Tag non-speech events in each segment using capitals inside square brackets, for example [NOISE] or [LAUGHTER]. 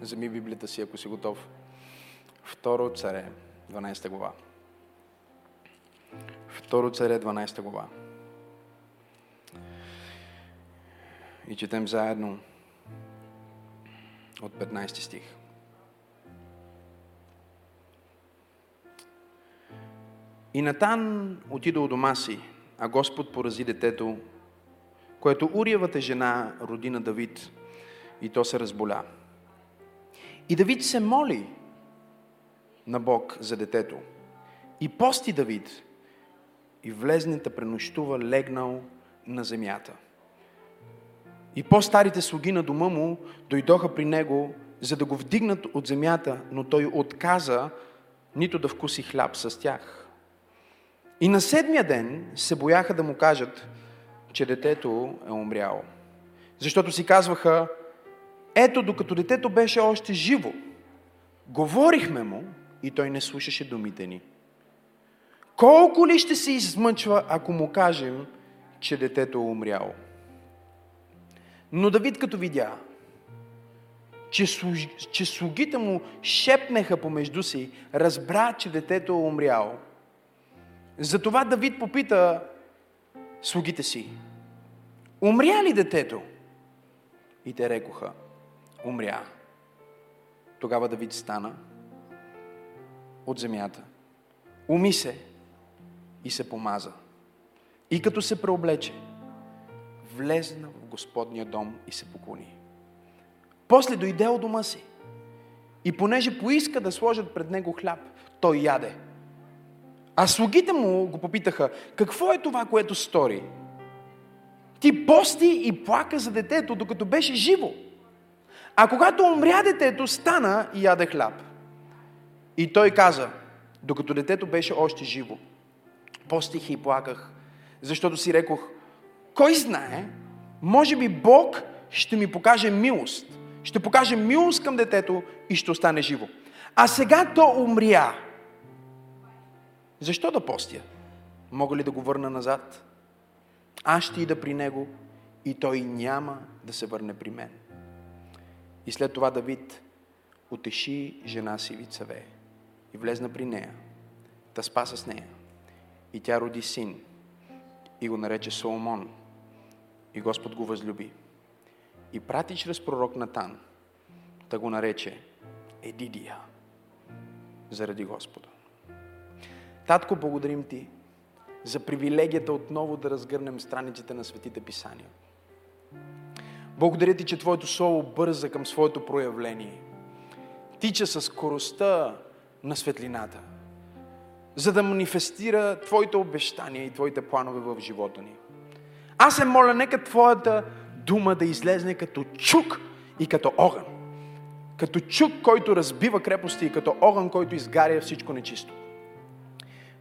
Вземи Библията си, ако си готов. Второ царе, 12 глава. Второ царе, 12 глава. И четем заедно от 15 стих. И Натан отида у дома си, а Господ порази детето, което Уриевата жена роди на Давид, и то се разболя. И Давид се моли на Бог за детето. И пости Давид, и влезнета пренощува легнал на земята. И по-старите слуги на дома му дойдоха при него, за да го вдигнат от земята, но той отказа нито да вкуси хляб с тях. И на седмия ден се бояха да му кажат, че детето е умряло. Защото си казваха, ето докато детето беше още живо, говорихме му и той не слушаше думите ни. Колко ли ще се измъчва, ако му кажем, че детето е умряло? Но Давид като видя, че, слуг, че слугите му шепнеха помежду си, разбра, че детето е умряло. Затова Давид попита слугите си, умря ли детето? И те рекоха, умря. Тогава Давид стана от земята, уми се и се помаза. И като се преоблече, влезна в Господния дом и се поклони. После дойде от дома си. И понеже поиска да сложат пред него хляб, той яде. А слугите му го попитаха, какво е това, което стори? Ти пости и плака за детето, докато беше живо. А когато умря детето, стана и яде хляб. И той каза, докато детето беше още живо, постих и плаках, защото си рекох, кой знае, може би Бог ще ми покаже милост. Ще покаже милост към детето и ще остане живо. А сега то умря. Защо да постя? Мога ли да го върна назад? Аз ще ида при него и той няма да се върне при мен. И след това Давид утеши жена си Вицаве и влезна при нея, да спа с нея. И тя роди син и го нарече Соломон. И Господ го възлюби. И прати чрез пророк Натан да го нарече Едидия заради Господа. Татко, благодарим Ти за привилегията отново да разгърнем страниците на Светите Писания. Благодаря Ти, че Твоето Слово бърза към своето проявление. Тича със скоростта на светлината, за да манифестира Твоите обещания и Твоите планове в живота ни. Аз се моля, нека Твоята дума да излезне като чук и като огън. Като чук, който разбива крепости и като огън, който изгаря всичко нечисто.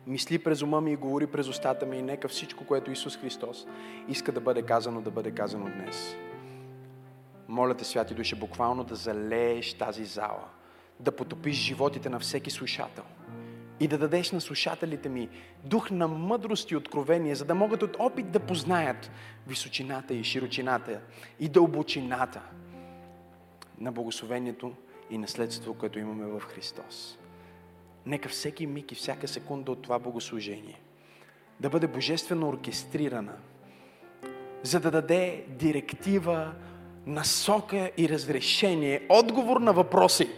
Мисли през ума ми и говори през устата ми и нека всичко, което Исус Христос иска да бъде казано, да бъде казано днес. Моля те, Святи Душе, буквално да залееш тази зала, да потопиш животите на всеки слушател и да дадеш на слушателите ми дух на мъдрост и откровение, за да могат от опит да познаят височината и широчината и дълбочината на благословението и наследство, което имаме в Христос. Нека всеки миг и всяка секунда от това богослужение да бъде божествено оркестрирана, за да даде директива, насока и разрешение, отговор на въпроси.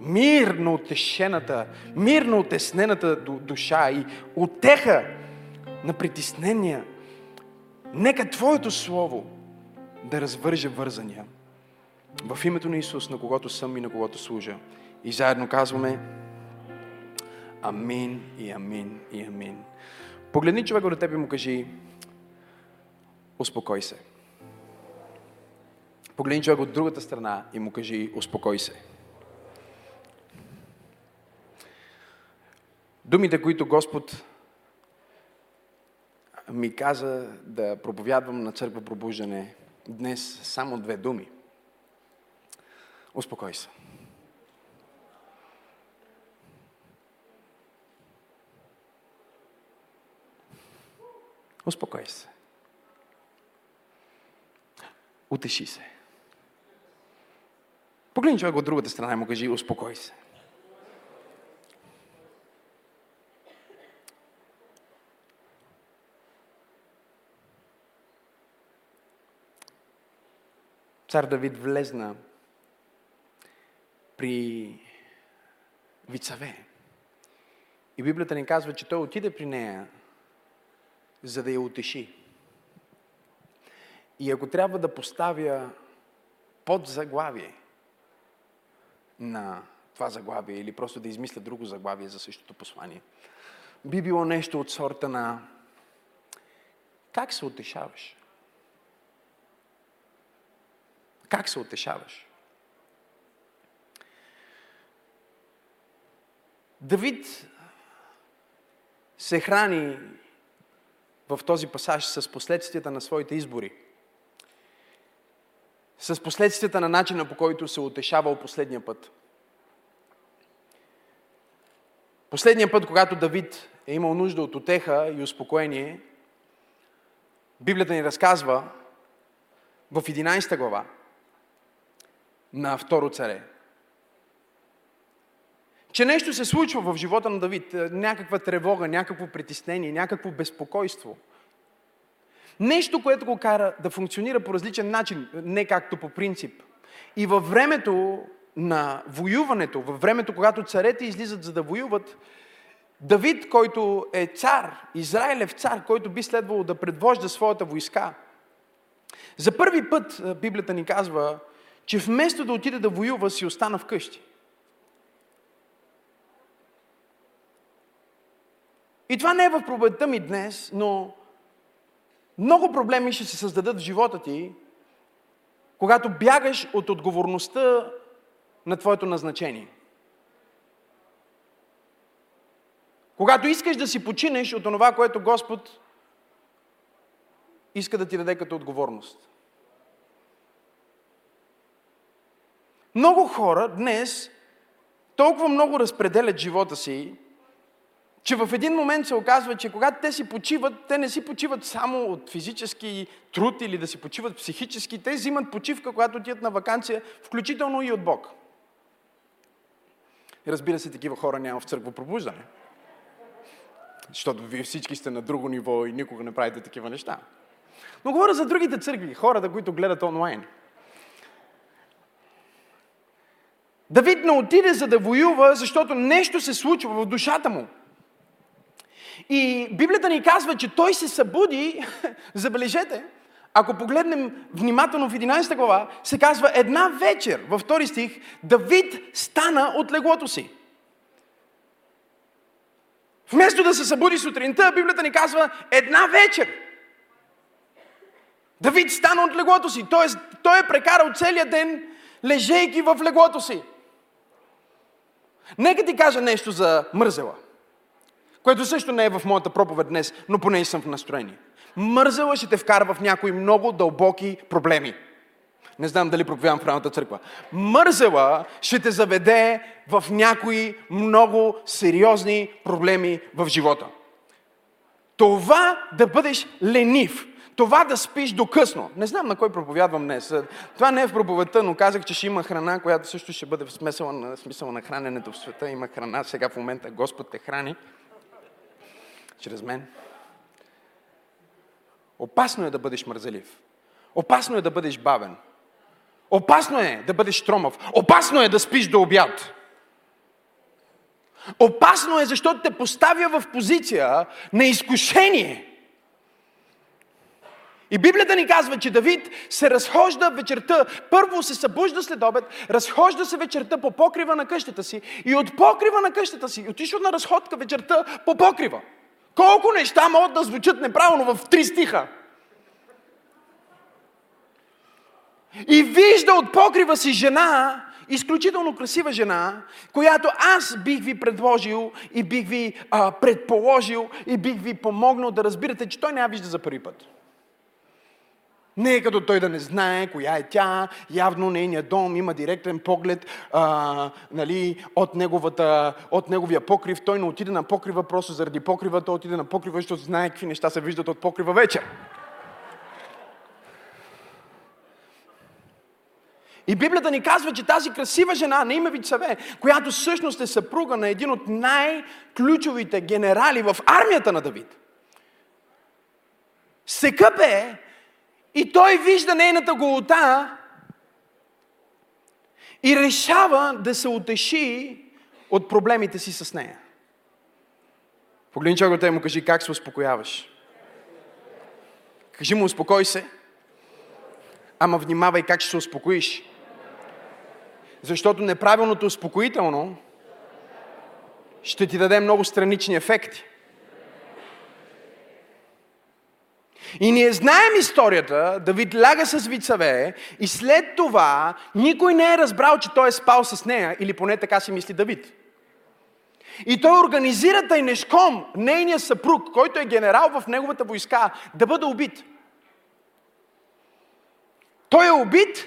Мир на утешената, мир на утеснената душа и отеха на притеснения. Нека Твоето Слово да развърже вързания. В името на Исус, на когото съм и на когото служа. И заедно казваме Амин и амин и амин. Погледни човека до теб и му кажи Успокой се. Погледни човек от другата страна и му кажи Успокой се. Думите, които Господ ми каза да проповядвам на църква пробуждане днес, само две думи. Успокой се. Успокой се. Утеши се. Погледни човек от другата страна и му кажи, успокой се. Цар Давид влезна при Вицаве. И Библията ни казва, че той отиде при нея, за да я утеши. И ако трябва да поставя под заглавие на това заглавие или просто да измисля друго заглавие за същото послание, би било нещо от сорта на как се утешаваш? Как се утешаваш? Давид се храни в този пасаж с последствията на своите избори. С последствията на начина по който се утешавал последния път. Последния път, когато Давид е имал нужда от отеха и успокоение, Библията ни разказва в 11 глава на Второ царе, че нещо се случва в живота на Давид. Е, някаква тревога, някакво притеснение, някакво безпокойство. Нещо, което го кара да функционира по различен начин, не както по принцип. И във времето на воюването, във времето, когато царете излизат за да воюват, Давид, който е цар, Израилев цар, който би следвало да предвожда своята войска, за първи път Библията ни казва, че вместо да отиде да воюва, си остана вкъщи. И това не е в проповедта ми днес, но много проблеми ще се създадат в живота ти, когато бягаш от отговорността на твоето назначение. Когато искаш да си починеш от това, което Господ иска да ти даде като отговорност. Много хора днес толкова много разпределят живота си, че в един момент се оказва, че когато те си почиват, те не си почиват само от физически труд или да си почиват психически, те взимат почивка, когато отидат на вакансия, включително и от Бог. Разбира се, такива хора няма в църква пробуждане. Защото вие всички сте на друго ниво и никога не правите такива неща. Но говоря за другите църкви, хората, които гледат онлайн. Давид не отиде за да воюва, защото нещо се случва в душата му. И Библията ни казва, че той се събуди, [LAUGHS] забележете, ако погледнем внимателно в 11 глава, се казва една вечер, във втори стих, Давид стана от леглото си. Вместо да се събуди сутринта, Библията ни казва една вечер. Давид стана от леглото си. Тоест, той е прекарал целият ден, лежейки в леглото си. Нека ти кажа нещо за мързела което също не е в моята проповед днес, но поне съм в настроение. Мързела ще те вкарва в някои много дълбоки проблеми. Не знам дали проповядам в правната църква. Мързела ще те заведе в някои много сериозни проблеми в живота. Това да бъдеш ленив, това да спиш до късно. Не знам на кой проповядвам днес. Това не е в проповедта, но казах, че ще има храна, която също ще бъде в смисъл на, смисъл на храненето в света. Има храна, сега в момента Господ те храни чрез мен. Опасно е да бъдеш мързелив. Опасно е да бъдеш бавен. Опасно е да бъдеш тромав. Опасно е да спиш до обяд. Опасно е, защото те поставя в позиция на изкушение. И Библията ни казва, че Давид се разхожда вечерта. Първо се събужда след обед, разхожда се вечерта по покрива на къщата си и от покрива на къщата си отишъл на разходка вечерта по покрива. Колко неща могат да звучат неправилно в три стиха. И вижда от покрива си жена, изключително красива жена, която аз бих ви предложил и бих ви а, предположил и бих ви помогнал да разбирате, че той не я вижда за първи път. Не е като той да не знае коя е тя, явно нейният дом има директен поглед а, нали, от, неговата, от неговия покрив. Той не отиде на покрива просто заради покрива, той отиде на покрива, защото знае какви неща се виждат от покрива вечер. И Библията ни казва, че тази красива жена на име Вицаве, която всъщност е съпруга на един от най-ключовите генерали в армията на Давид, се къпе и той вижда нейната голота и решава да се утеши от проблемите си с нея. Погледни човекът и му кажи как се успокояваш. Кажи му, успокой се. Ама внимавай как ще се успокоиш. Защото неправилното успокоително ще ти даде много странични ефекти. И ние знаем историята, Давид ляга с вицаве и след това никой не е разбрал, че той е спал с нея, или поне така си мисли Давид. И той организира тайнешком нейния съпруг, който е генерал в неговата войска, да бъде убит. Той е убит,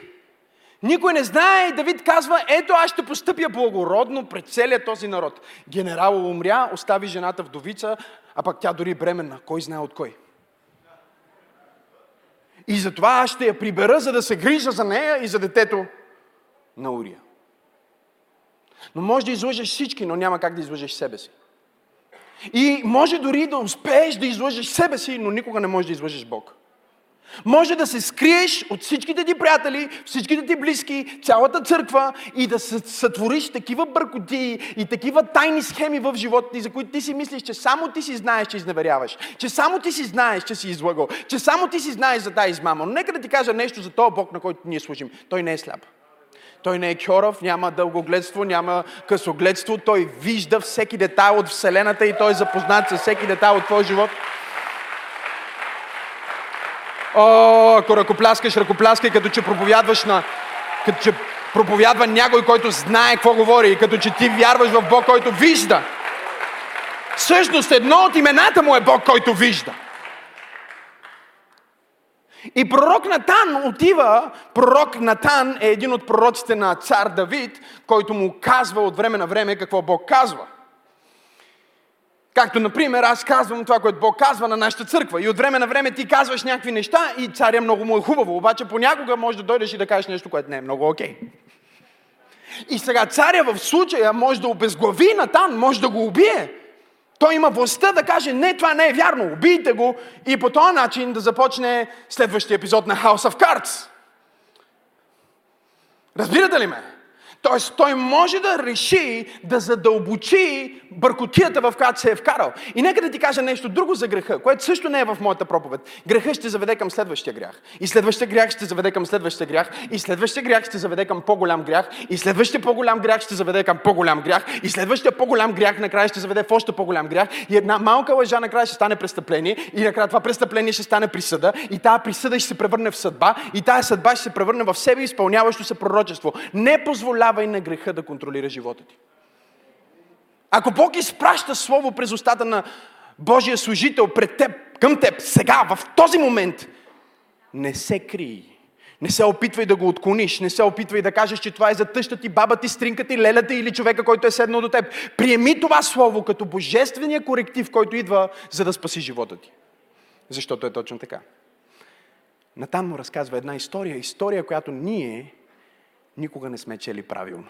никой не знае и Давид казва, ето аз ще постъпя благородно пред целият този народ. Генерал умря, остави жената вдовица, а пък тя дори бременна. Кой знае от кой? И затова аз ще я прибера, за да се грижа за нея и за детето на Урия. Но може да излъжеш всички, но няма как да излъжеш себе си. И може дори да успееш да излъжеш себе си, но никога не можеш да излъжеш Бог. Може да се скриеш от всичките ти приятели, всичките ти близки, цялата църква и да сътвориш такива бъркоти и такива тайни схеми в живота ти, за които ти си мислиш, че само ти си знаеш, че изневеряваш, че само ти си знаеш, че си излагал, че само ти си знаеш за тази измама. Но нека да ти кажа нещо за този Бог, на който ние служим. Той не е сляп. Той не е кьоров, няма дългогледство, няма късогледство. Той вижда всеки детайл от Вселената и той е запознат с всеки детайл от твоя живот. О, ако ръкопляскаш, ръкопляскай, като че проповядваш на... Като че проповядва някой, който знае какво говори и като че ти вярваш в Бог, който вижда. Всъщност едно от имената му е Бог, който вижда. И пророк Натан отива, пророк Натан е един от пророците на цар Давид, който му казва от време на време какво Бог казва. Както, например, аз казвам това, което Бог казва на нашата църква. И от време на време ти казваш някакви неща и царя много му е хубаво. Обаче понякога може да дойдеш и да кажеш нещо, което не е много окей. Okay. И сега царя в случая може да обезглави Натан, може да го убие. Той има властта да каже, не, това не е вярно, убийте го и по този начин да започне следващия епизод на House of Cards. Разбирате ли ме? Тоест, той може да реши да задълбочи бъркотията, в която се е вкарал. И нека да ти кажа нещо друго за греха, което също не е в моята проповед. Греха ще заведе към следващия грях. И следващия грях ще заведе към следващия грях. И следващия грях ще заведе към по-голям грях. И следващия по-голям грях ще заведе към по-голям грях. И следващия по-голям грях накрая ще заведе в още по-голям грях. И една малка лъжа накрая ще стане престъпление. И накрая това престъпление ще стане присъда. И тази присъда ще се превърне в съдба. И тази съдба ще се превърне в себе изпълняващо се пророчество. Не позволява давай на греха да контролира живота ти. Ако Бог изпраща Слово през устата на Божия служител пред теб, към теб, сега, в този момент, не се крий. Не се опитвай да го отклониш, не се опитвай да кажеш, че това е за тъща ти, баба ти, стринка ти, лелята или човека, който е седнал до теб. Приеми това слово като божествения коректив, който идва, за да спаси живота ти. Защото е точно така. Натан му разказва една история, история, която ние никога не сме чели правилно.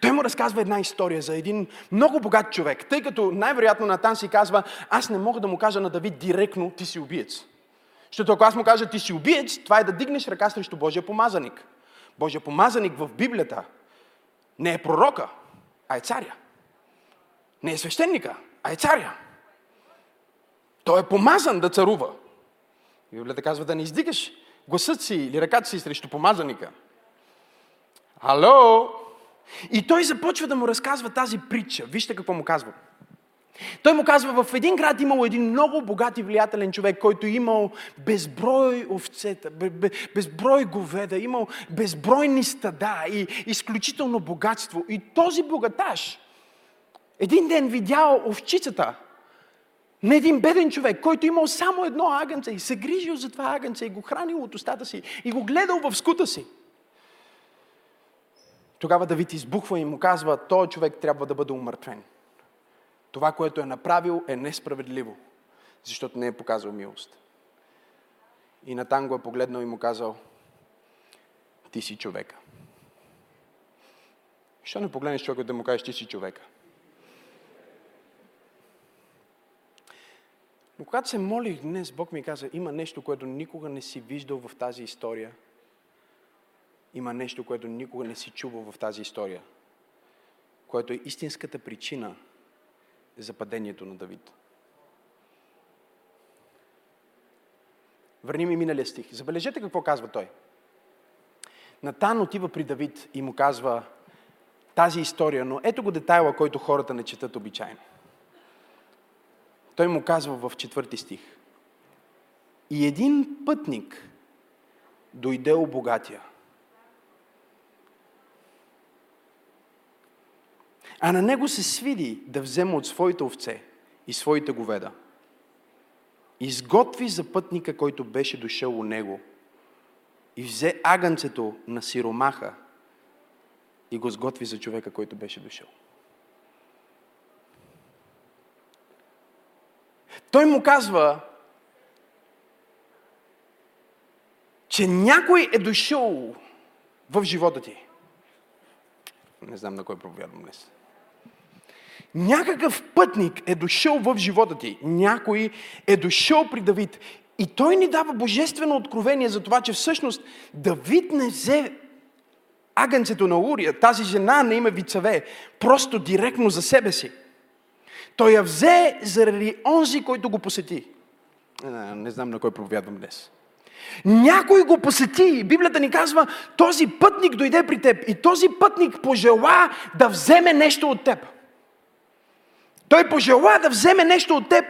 Той му разказва една история за един много богат човек, тъй като най-вероятно Натан си казва, аз не мога да му кажа на Давид директно, ти си убиец. Защото ако аз му кажа, ти си убиец, това е да дигнеш ръка срещу Божия помазаник. Божия помазаник в Библията не е пророка, а е царя. Не е свещеника, а е царя. Той е помазан да царува. Библията казва да не издигаш гласът си или ръката си срещу помазаника. Ало! И той започва да му разказва тази притча. Вижте какво му казва. Той му казва, в един град имал един много богат и влиятелен човек, който имал безброй овцета, безброй говеда, имал безбройни стада и изключително богатство. И този богаташ един ден видял овчицата, на един беден човек, който имал само едно агънце и се грижил за това агънце и го хранил от устата си и го гледал в скута си. Тогава Давид избухва и му казва, този човек трябва да бъде умъртвен. Това, което е направил, е несправедливо, защото не е показал милост. И Натан го е погледнал и му казал, ти си човека. Що не погледнеш човека да му кажеш, ти си човека? Но когато се молих днес, Бог ми каза, има нещо, което никога не си виждал в тази история. Има нещо, което никога не си чувал в тази история. Което е истинската причина за падението на Давид. Върни ми миналия стих. Забележете какво казва той. Натан отива при Давид и му казва тази история, но ето го детайла, който хората не четат обичайно. Той му казва в четвърти стих. И един пътник дойде обогатия. А на него се свиди да взема от своите овце и своите говеда. Изготви за пътника, който беше дошъл у него – и взе агънцето на сиромаха и го сготви за човека, който беше дошъл. Той му казва, че някой е дошъл в живота ти. Не знам на кой проповядвам днес. Някакъв пътник е дошъл в живота ти. Някой е дошъл при Давид и той ни дава божествено откровение за това, че всъщност Давид не взе агънцето на Урия, тази жена на име Вицаве, просто директно за себе си. Той я взе заради онзи, който го посети. Не, не знам на кой проповядвам днес. Някой го посети. Библията ни казва, този пътник дойде при теб и този пътник пожела да вземе нещо от теб. Той пожела да вземе нещо от теб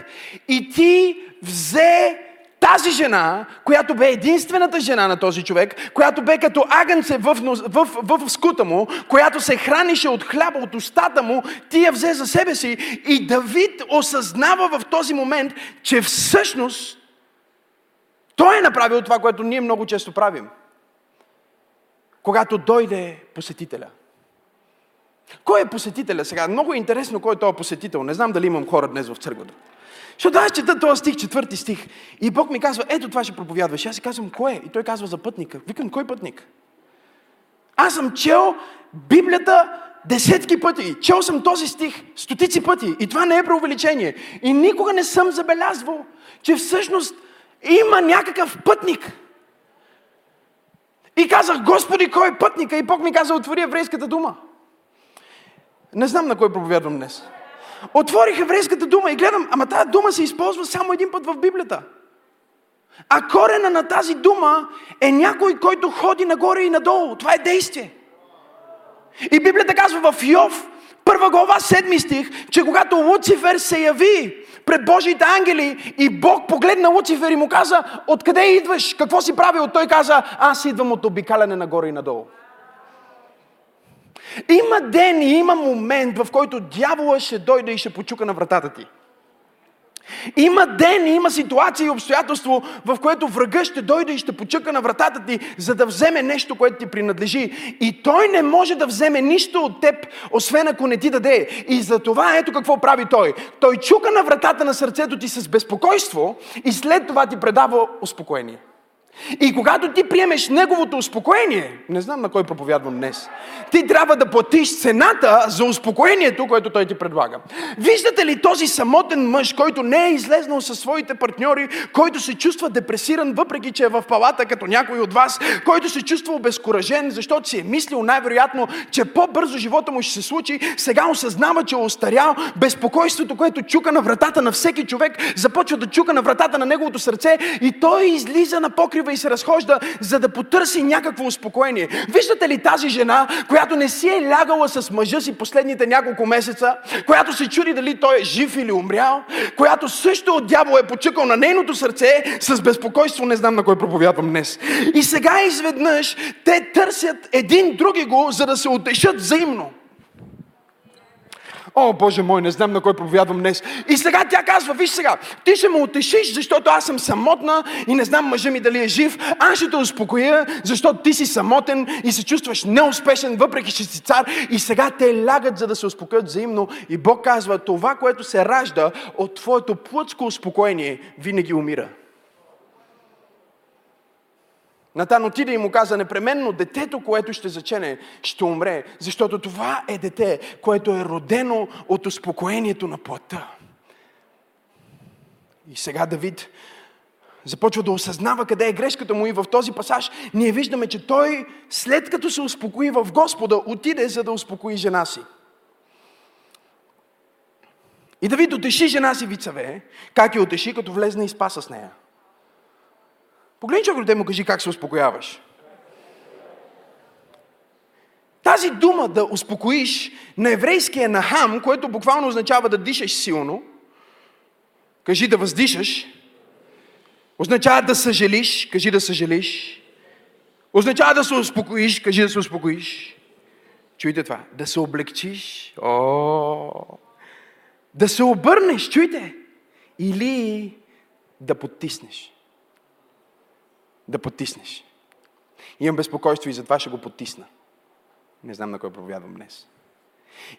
и ти взе тази жена, която бе единствената жена на този човек, която бе като агънце в, в, в, скута му, която се хранише от хляба, от устата му, ти я взе за себе си. И Давид осъзнава в този момент, че всъщност той е направил това, което ние много често правим. Когато дойде посетителя. Кой е посетителя сега? Много е интересно кой е този посетител. Не знам дали имам хора днес в църквата. Защото аз чета този стих, четвърти стих. И Бог ми казва, ето това ще проповядваш. Аз си казвам, кое? И той казва за пътника. Викам, кой пътник? Аз съм чел Библията десетки пъти. Чел съм този стих стотици пъти. И това не е преувеличение. И никога не съм забелязвал, че всъщност има някакъв пътник. И казах, Господи, кой е пътника? И Бог ми каза, отвори еврейската дума. Не знам на кой проповядвам днес отворих еврейската дума и гледам, ама тази дума се използва само един път в Библията. А корена на тази дума е някой, който ходи нагоре и надолу. Това е действие. И Библията казва в Йов, първа глава, седми стих, че когато Луцифер се яви пред Божиите ангели и Бог погледна Луцифер и му каза, откъде идваш, какво си правил? Той каза, аз идвам от обикаляне нагоре и надолу. Има ден и има момент, в който дявола ще дойде и ще почука на вратата ти. Има ден и има ситуация и обстоятелство, в което врага ще дойде и ще почука на вратата ти, за да вземе нещо, което ти принадлежи. И той не може да вземе нищо от теб, освен ако не ти даде. И за това ето какво прави той. Той чука на вратата на сърцето ти с безпокойство и след това ти предава успокоение. И когато ти приемеш неговото успокоение, не знам на кой проповядвам днес, ти трябва да платиш цената за успокоението, което той ти предлага. Виждате ли този самотен мъж, който не е излезнал със своите партньори, който се чувства депресиран, въпреки че е в палата като някой от вас, който се чувства обезкуражен, защото си е мислил най-вероятно, че по-бързо живота му ще се случи, сега осъзнава, че е остарял, безпокойството, което чука на вратата на всеки човек, започва да чука на вратата на неговото сърце и той излиза на покрива и се разхожда, за да потърси някакво успокоение. Виждате ли тази жена, която не си е лягала с мъжа си последните няколко месеца, която се чуди дали той е жив или умрял, която също от дявол е почукал на нейното сърце с безпокойство, не знам на кой проповядвам днес. И сега изведнъж те търсят един други го, за да се утешат взаимно. О, Боже мой, не знам на кой проповядвам днес. И сега тя казва, виж сега, ти ще ме утешиш, защото аз съм самотна и не знам мъжа ми дали е жив. Аз ще те успокоя, защото ти си самотен и се чувстваш неуспешен, въпреки че си цар. И сега те лягат, за да се успокоят взаимно. И Бог казва, това, което се ражда от твоето плътско успокоение, винаги умира. Натан отиде и му каза, непременно детето, което ще зачене, ще умре, защото това е дете, което е родено от успокоението на плътта. И сега Давид започва да осъзнава къде е грешката му и в този пасаж ние виждаме, че той след като се успокои в Господа, отиде за да успокои жена си. И Давид отеши жена си Вицаве, как я отеши, като влезна и спа с нея. Погледни човек те му кажи как се успокояваш. Тази дума да успокоиш на еврейския нахам, което буквално означава да дишаш силно, кажи да въздишаш, означава да съжалиш, кажи да съжалиш, означава да се успокоиш, кажи да се успокоиш. Чуйте това, да се облегчиш, о, да се обърнеш, чуйте, или да потиснеш да потиснеш. Имам безпокойство и затова ще го потисна. Не знам на кой проповядвам днес.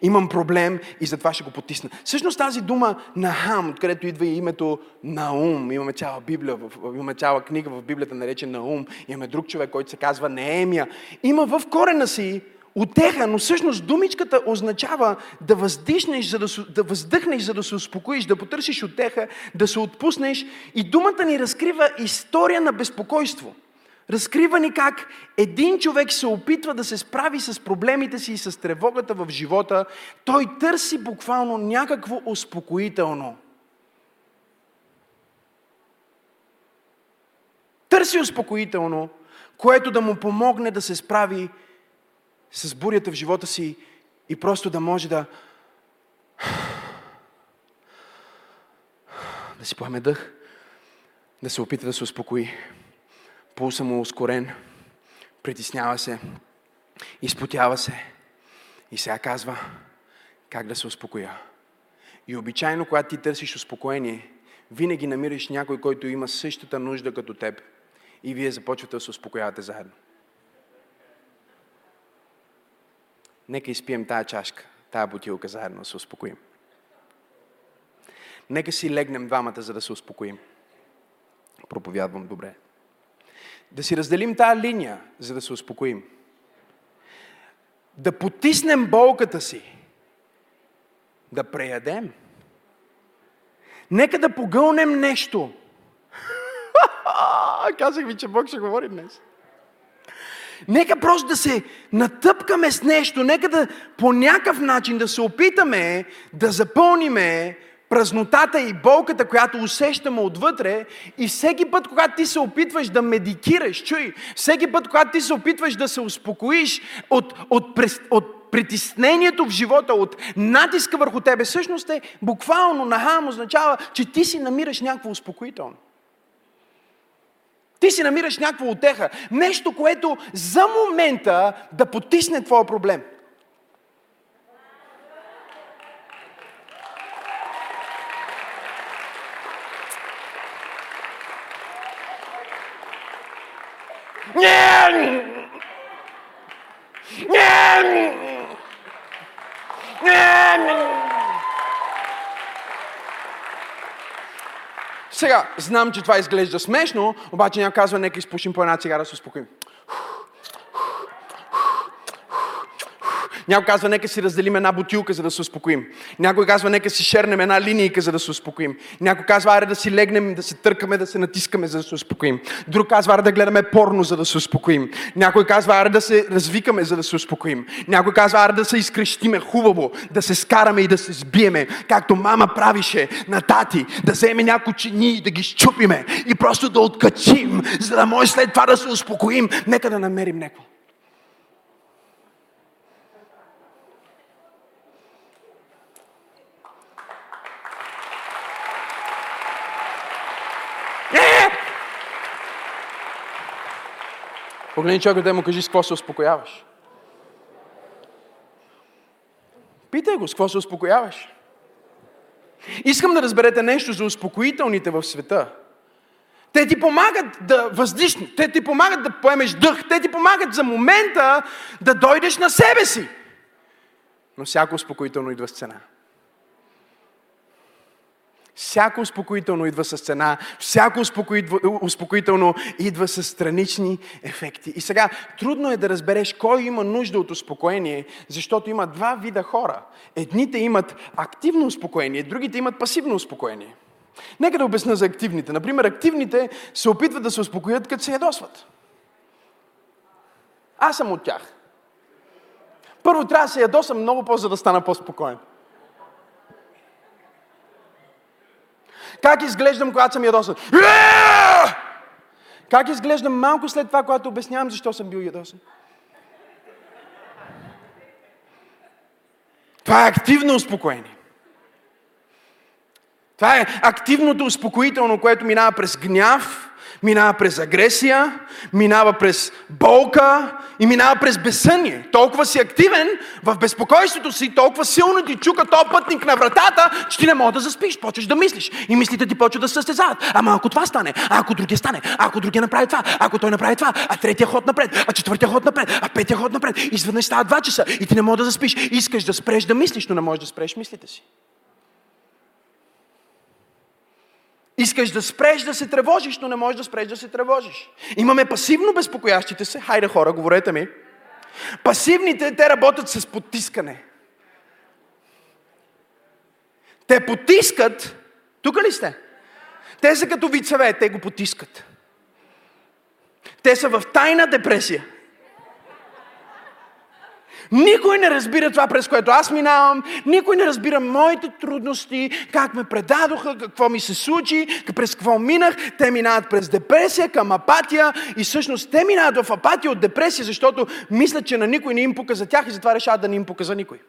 Имам проблем и затова ще го потисна. Всъщност тази дума на Хам, откъдето идва и името Наум, имаме цяла Библия, имаме цяла книга в Библията наречен Наум, имаме друг човек, който се казва Неемия. Има в корена си отеха, но всъщност думичката означава да въздишнеш, за да, да въздъхнеш, за да се успокоиш, да потърсиш отеха, да се отпуснеш. И думата ни разкрива история на безпокойство. Разкрива ни как един човек се опитва да се справи с проблемите си и с тревогата в живота. Той търси буквално някакво успокоително. Търси успокоително, което да му помогне да се справи с бурята в живота си и просто да може да да си поеме дъх, да се опита да се успокои. Пулса му е ускорен, притеснява се, изпотява се и сега казва как да се успокоя. И обичайно, когато ти търсиш успокоение, винаги намираш някой, който има същата нужда като теб. И вие започвате да се успокоявате заедно. Нека изпием тая чашка, тая бутилка заедно, да се успокоим. Нека си легнем двамата, за да се успокоим. Проповядвам добре. Да си разделим тая линия, за да се успокоим. Да потиснем болката си. Да преядем. Нека да погълнем нещо. [LAUGHS] Казах ви, че Бог ще говори днес. Нека просто да се натъпкаме с нещо, нека да по някакъв начин да се опитаме да запълниме празнотата и болката, която усещаме отвътре и всеки път, когато ти се опитваш да медикираш, чуй, всеки път, когато ти се опитваш да се успокоиш от, от, от, притеснението в живота, от натиска върху тебе, всъщност е буквално нахам означава, че ти си намираш някакво успокоително. Ти си намираш някаква отеха. Нещо, което за момента да потисне твоя проблем. Не! Не! Не! Сега, знам, че това изглежда смешно, обаче някой казва, нека изпушим по една цигара да се успокоим. Някой казва, нека си разделим една бутилка, за да се успокоим. Някой казва, нека си шернем една линийка, за да се успокоим. Някой казва, аре да си легнем, да се търкаме, да се натискаме, за да се успокоим. Друг казва, аре да гледаме порно, за да се успокоим. Някой казва, аре да се развикаме, за да се успокоим. Някой казва, аре да се изкрещиме хубаво, да се скараме и да се сбиеме, както мама правише на тати, да вземе някои чини и да ги щупиме и просто да откачим, за да може след това да се успокоим. Нека да намерим някой. Погледни човека да му кажи с какво се успокояваш. Питай го с какво се успокояваш. Искам да разберете нещо за успокоителните в света. Те ти помагат да въздишнеш, те ти помагат да поемеш дъх, те ти помагат за момента да дойдеш на себе си. Но всяко успокоително идва с цена. Всяко успокоително идва с цена, всяко успокоително идва с странични ефекти. И сега, трудно е да разбереш кой има нужда от успокоение, защото има два вида хора. Едните имат активно успокоение, другите имат пасивно успокоение. Нека да обясня за активните. Например, активните се опитват да се успокоят, като се ядосват. Аз съм от тях. Първо трябва да се ядосам много по за да стана по-спокоен. Как изглеждам, когато съм ядосан? Как изглеждам малко след това, когато обяснявам защо съм бил ядосан? Това е активно успокоение. Това е активното успокоително, което минава през гняв, минава през агресия, минава през болка и минава през безсъние. Толкова си активен в безпокойството си, толкова силно ти чука този пътник на вратата, че ти не можеш да заспиш, почваш да мислиш. И мислите ти почват да се състезават. Ама ако това стане, а ако другия стане, а ако другия направи това, ако той направи това, а третия ход напред, а четвъртия ход напред, а петия ход напред. Изведнъж става два часа и ти не можеш да заспиш. Искаш да спреш да мислиш, но не можеш да спреш мислите си. Искаш да спреш да се тревожиш, но не можеш да спреш да се тревожиш. Имаме пасивно безпокоящите се. Хайде хора, говорете ми. Пасивните, те работят с потискане. Те потискат. Тук ли сте? Те са като вицеве, те го потискат. Те са в тайна депресия. Никой не разбира това, през което аз минавам. Никой не разбира моите трудности, как ме предадоха, какво ми се случи, през какво минах. Те минават през депресия към апатия и всъщност те минават в апатия от депресия, защото мислят, че на никой не им пука за тях и затова решават да не им пука за никой.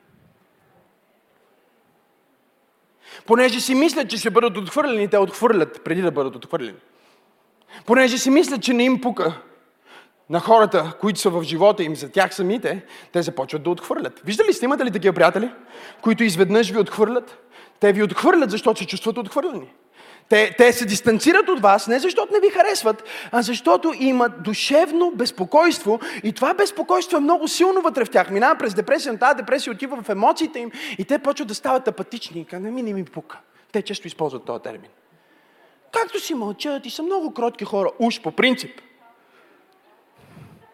Понеже си мислят, че ще бъдат отхвърлени, те отхвърлят преди да бъдат отхвърлени. Понеже си мислят, че не им пука, на хората, които са в живота им, за тях самите, те започват да отхвърлят. Виждали сте, имате ли такива приятели, които изведнъж ви отхвърлят? Те ви отхвърлят, защото се чувстват отхвърлени. Те, те се дистанцират от вас не защото не ви харесват, а защото имат душевно безпокойство и това безпокойство е много силно вътре в тях. Минава през депресия, но тази депресия отива в емоциите им и те почват да стават апатични. Не ми не ми пука. Те често използват този термин. Както си мълчат и са много кротки хора, уж по принцип –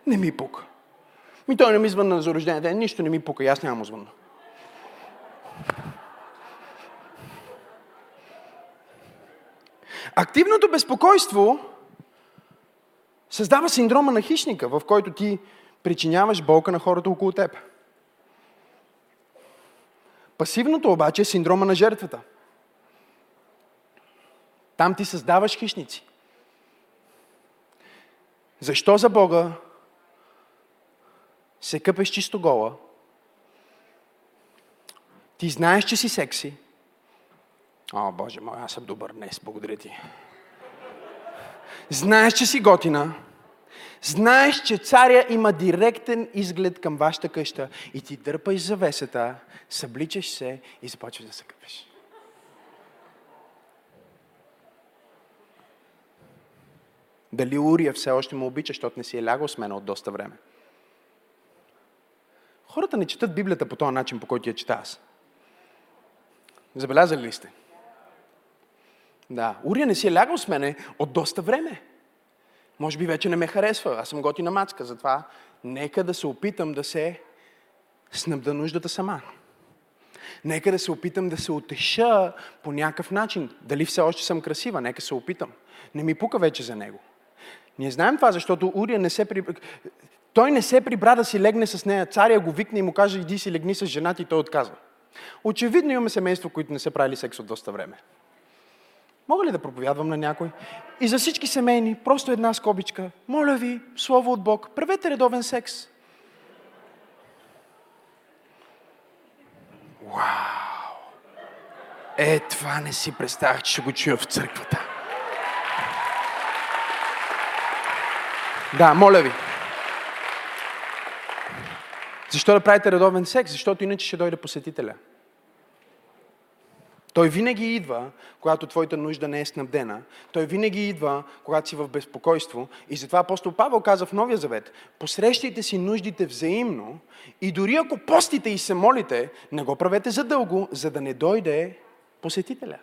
не ми пука. Ми той не ми звънна за рождения ден, нищо не ми пука, и аз нямам звънна. Активното безпокойство създава синдрома на хищника, в който ти причиняваш болка на хората около теб. Пасивното обаче е синдрома на жертвата. Там ти създаваш хищници. Защо за Бога се къпеш чисто гола, ти знаеш, че си секси. О, Боже мой, аз съм добър днес, благодаря ти. Знаеш, че си готина. Знаеш, че царя има директен изглед към вашата къща и ти дърпаш завесата, събличаш се и започваш да се къпеш. Дали Урия все още му обича, защото не си е лягал с мен от доста време? Хората не четат Библията по този начин, по който я чета аз. Забелязали ли сте? Да, Урия не си е лягал с мене от доста време. Може би вече не ме харесва. Аз съм готина мацка, затова нека да се опитам да се снабда нуждата сама. Нека да се опитам да се отеша по някакъв начин. Дали все още съм красива, нека се опитам. Не ми пука вече за него. Ние знаем това, защото Урия не се... При... Той не се прибра да си легне с нея. Царя го викне и му каже, иди си легни с жената и той отказва. Очевидно имаме семейство, които не са правили секс от доста време. Мога ли да проповядвам на някой? И за всички семейни, просто една скобичка. Моля ви, слово от Бог, правете редовен секс. Вау! Е, това не си представях, че ще го чуя в църквата. Да, моля ви. Защо да правите редовен секс? Защото иначе ще дойде посетителя. Той винаги идва, когато твоята нужда не е снабдена. Той винаги идва, когато си в безпокойство. И затова апостол Павел каза в Новия Завет, посрещайте си нуждите взаимно и дори ако постите и се молите, не го правете задълго, за да не дойде посетителя.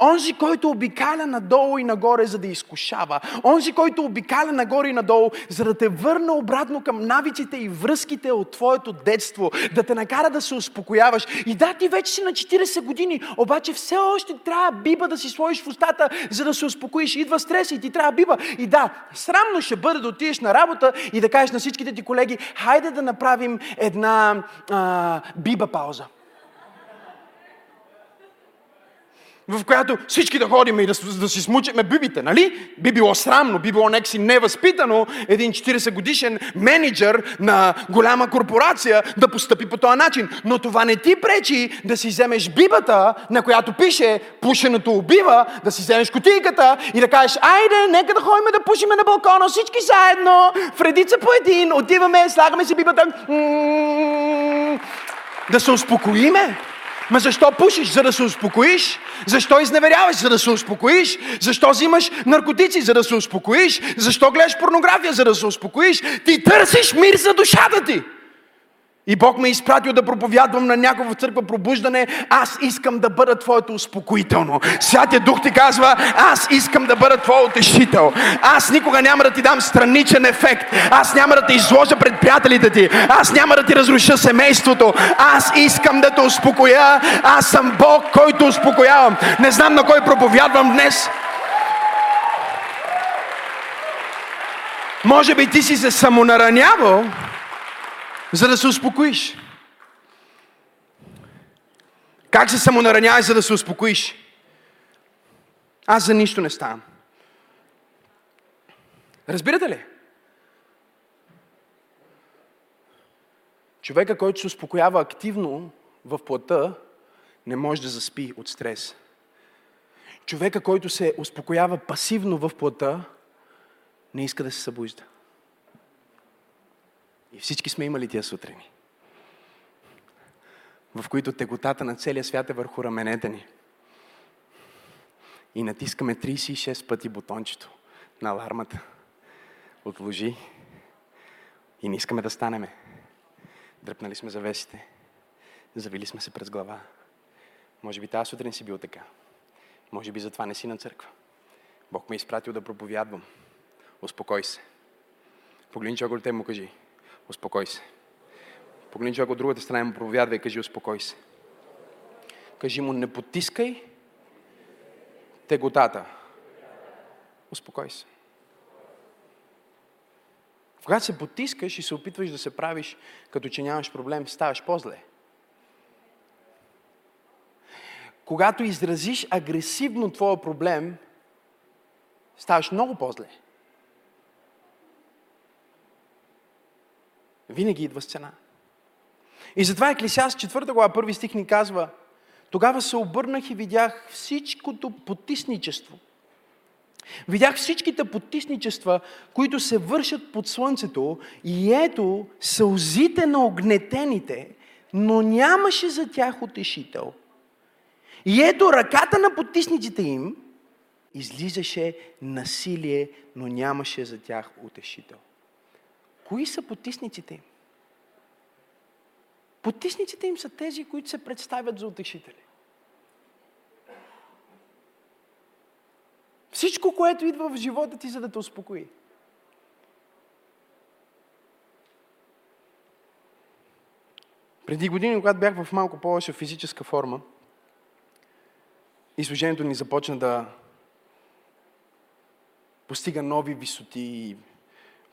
Онзи, който обикаля надолу и нагоре, за да изкушава. Онзи, който обикаля нагоре и надолу, за да те върне обратно към навиците и връзките от твоето детство, да те накара да се успокояваш. И да, ти вече си на 40 години, обаче все още трябва биба да си сложиш в устата, за да се успокоиш. Идва стрес и ти трябва биба. И да, срамно ще бъде да отидеш на работа и да кажеш на всичките ти колеги, хайде да направим една а, биба пауза. В която всички да ходим и да, да си смучиме бибите, нали? Би било срамно, би било некси невъзпитано един 40 годишен менеджер на голяма корпорация да постъпи по този начин. Но това не ти пречи да си вземеш бибата, на която пише пушенето убива, да си вземеш кутийката и да кажеш, айде, нека да ходим да пушиме на балкона, всички заедно, в редица по един, отиваме, слагаме си бибата, да се успокоиме. Ма защо пушиш? За да се успокоиш? Защо изневеряваш? За да се успокоиш? Защо взимаш наркотици? За да се успокоиш? Защо гледаш порнография? За да се успокоиш? Ти търсиш мир за душата ти. И Бог ме е изпратил да проповядвам на някаква църква пробуждане. Аз искам да бъда твоето успокоително. Святия Дух ти казва, аз искам да бъда твой утешител. Аз никога няма да ти дам страничен ефект. Аз няма да те изложа пред приятелите ти. Аз няма да ти разруша семейството. Аз искам да те успокоя. Аз съм Бог, който успокоявам. Не знам на кой проповядвам днес. Може би ти си се самонаранявал, за да се успокоиш. Как се самонараняваш, за да се успокоиш? Аз за нищо не ставам. Разбирате ли? Човека, който се успокоява активно в плътта, не може да заспи от стрес. Човека, който се успокоява пасивно в плътта, не иска да се събужда. И всички сме имали тия сутрини, в които теготата на целия свят е върху раменете ни. И натискаме 36 пъти бутончето на алармата. Отложи. И не искаме да станеме. Дръпнали сме завесите. Завили сме се през глава. Може би тази сутрин си бил така. Може би затова не си на църква. Бог ме е изпратил да проповядвам. Успокой се. Погледни човек му кажи. Успокой се. Погледни човек от другата страна и му проповядва и кажи успокой се. Кажи му не потискай теготата. Успокой се. Когато се потискаш и се опитваш да се правиш като че нямаш проблем, ставаш по-зле. Когато изразиш агресивно твоя проблем, ставаш много по-зле. Винаги идва с цена. И затова Еклисиас 4 глава, първи стих ни казва, тогава се обърнах и видях всичкото потисничество. Видях всичките потисничества, които се вършат под слънцето и ето сълзите на огнетените, но нямаше за тях утешител. И ето ръката на потисниците им излизаше насилие, но нямаше за тях утешител. Кои са потисниците им? Потисниците им са тези, които се представят за утешители. Всичко, което идва в живота ти, за да те успокои. Преди години, когато бях в малко по-лоша физическа форма, изложението ни започна да постига нови висоти